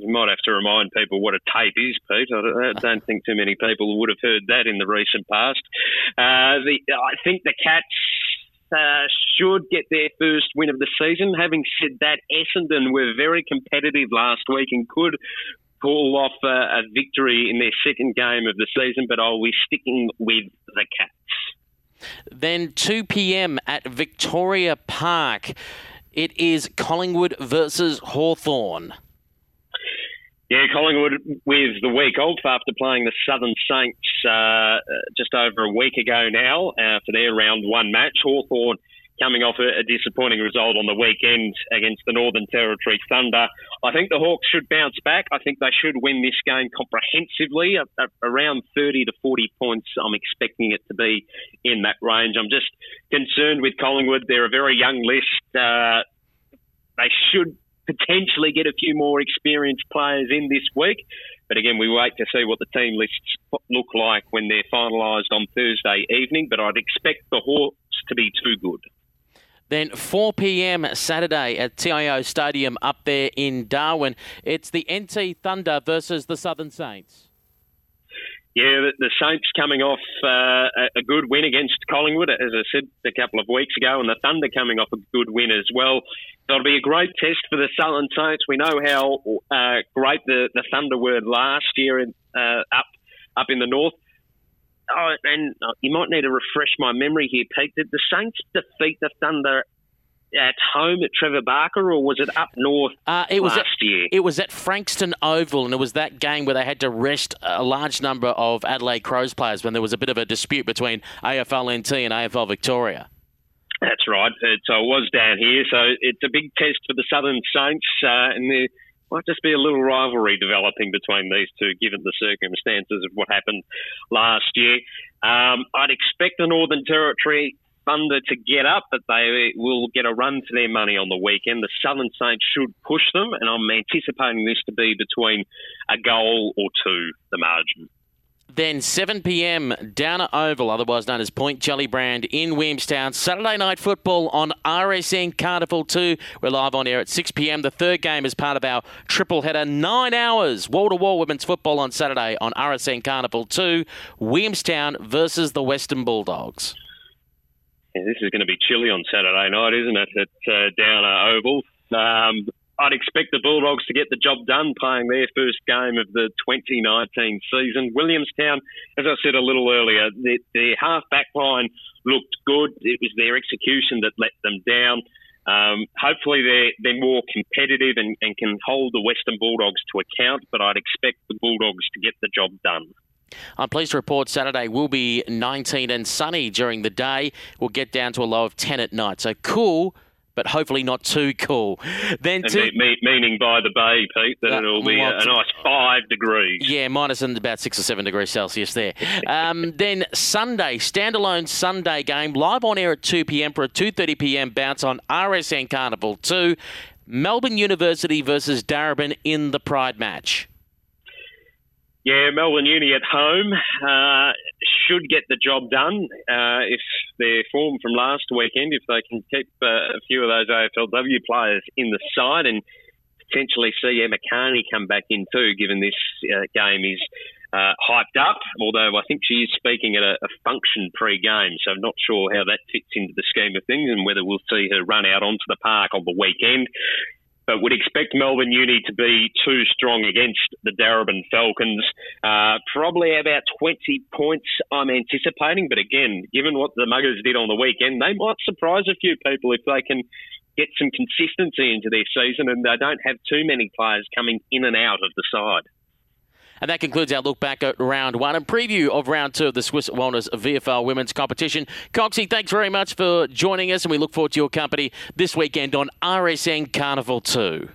You might have to remind people what a tape is, Pete. I don't think too many people would have heard that in the recent past. Uh, the, I think the Cats uh, should get their first win of the season. Having said that, Essendon were very competitive last week and could pull off a, a victory in their second game of the season, but I'll be sticking with the Cats. Then 2 p.m. at Victoria Park. It is Collingwood versus Hawthorn. Yeah, Collingwood with the week off after playing the Southern Saints uh, just over a week ago now uh, for their round one match. Hawthorn coming off a, a, disappointing result on the weekend against the Northern Territory Thunder. I think the Hawks should bounce back. I think they should win this game comprehensively, around 30 to 40 points. I'm expecting it to be in that range. I'm just concerned with Collingwood. They're a very young list. Uh, they should potentially get a few more experienced players in this week. But again, we wait to see what the team lists look like when they're finalised on Thursday evening. But I'd expect the Hawks to be too good. Then 4 p.m. Saturday at TIO Stadium up there in Darwin, it's the NT Thunder versus the Southern Saints. Yeah, the, Saints coming off uh, a, good win against Collingwood, as I said a couple of weeks ago, and the Thunder coming off a good win as well. So it'll be a great test for the Southern Saints. We know how uh, great the, the Thunder were last year in, uh, up up in the north. Oh, and you might need to refresh my memory here, Pete. Did the Saints defeat the Thunder at home at Trevor Barker, or was it up north uh, it was last at, year? It was at Frankston Oval, and it was that game where they had to rest a large number of Adelaide Crows players when there was a bit of a dispute between AFL NT and AFL Victoria. That's right. It, so it was down here. So it's a big test for the Southern Saints, uh, and there might just be a little rivalry developing between these two, given the circumstances of what happened last year. Um, I'd expect the Northern Territory Thunder to get up, but they will get a run for their money on the weekend. The Southern Saints should push them, and I'm anticipating this to be between a goal or two, the margin. Then 7 p.m. down at Oval, otherwise known as Point Gellibrand in Williamstown. Saturday night football on RSN Carnival 2. We're live on air at 6 p.m. The third game is part of our triple header. Nine hours wall to wall women's football on Saturday on RSN Carnival 2. Williamstown versus the Western Bulldogs. Yeah, this is going to be chilly on Saturday night, isn't it? At uh, Downer Oval. Um, I'd expect the Bulldogs to get the job done playing their first game of the 2019 season. Williamstown, as I said a little earlier, their, their half back line looked good. It was their execution that let them down. Um, hopefully, they're, they're more competitive and, and can hold the Western Bulldogs to account, but I'd expect the Bulldogs to get the job done. I'm pleased to report Saturday will be 19 and sunny during the day. We'll get down to a low of 10 at night. So cool but hopefully not too cool. Then to, me, meaning by the bay, Pete, that uh, it'll be a, a, nice five degrees. Yeah, minus about six or seven degrees Celsius there. um, then Sunday, standalone Sunday game, live on air at 2 p.m. for a 2:30 p.m. bounce on RSN Carnival 2. Melbourne University versus Darebin in the Pride match. Yeah, Melbourne Uni at home uh, should get the job done uh, if their form from last weekend, if they can keep uh, a few of those AFLW players in the side and potentially see Emma Kearney come back in too, given this uh, game is uh, hyped up. Although I think she is speaking at a, a function pre-game, so I'm not sure how that fits into the scheme of things and whether we'll see her run out onto the park on the weekend but would expect Melbourne Uni to be too strong against the Darebin Falcons. Uh, probably about 20 points, I'm anticipating. But again, given what the Mugars did on the weekend, they might surprise a few people if they can get some consistency into their season and they don't have too many players coming in and out of the side. And that concludes our look back at round one and preview of round two of the Swiss Wellness VFL women's competition. Coxie, thanks very much for joining us, and we look forward to your company this weekend on RSN Carnival 2.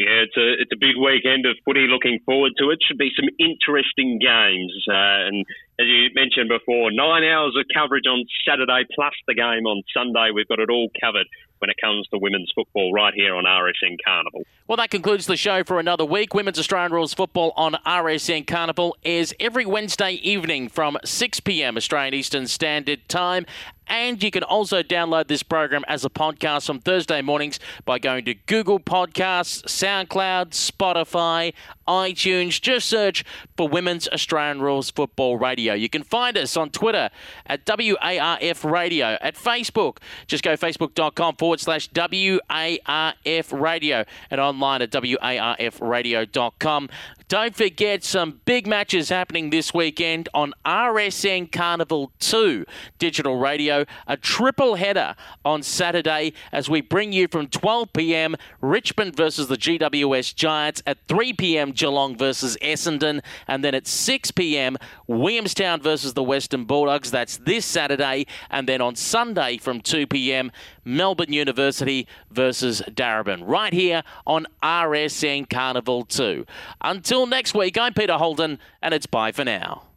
Yeah, it's a it's a big weekend of footy. Looking forward to it. Should be some interesting games. Uh, and as you mentioned before, nine hours of coverage on Saturday plus the game on Sunday. We've got it all covered when it comes to women's football right here on RSN Carnival. Well, that concludes the show for another week. Women's Australian Rules Football on RSN Carnival is every Wednesday evening from 6 p.m. Australian Eastern Standard Time. And you can also download this program as a podcast on Thursday mornings by going to Google Podcasts, SoundCloud, Spotify, iTunes. Just search for Women's Australian Rules Football Radio. You can find us on Twitter at WARF Radio, at Facebook. Just go facebook.com forward slash WARF Radio and online at WARFradio.com. Don't forget some big matches happening this weekend on RSN Carnival 2 digital radio. A triple header on Saturday as we bring you from 12 p.m. Richmond versus the GWS Giants, at 3 p.m. Geelong versus Essendon, and then at 6 p.m. Williamstown versus the Western Bulldogs. That's this Saturday, and then on Sunday from 2 p.m. Melbourne University versus Darebin, right here on RSN Carnival 2. Until next week, I'm Peter Holden, and it's bye for now.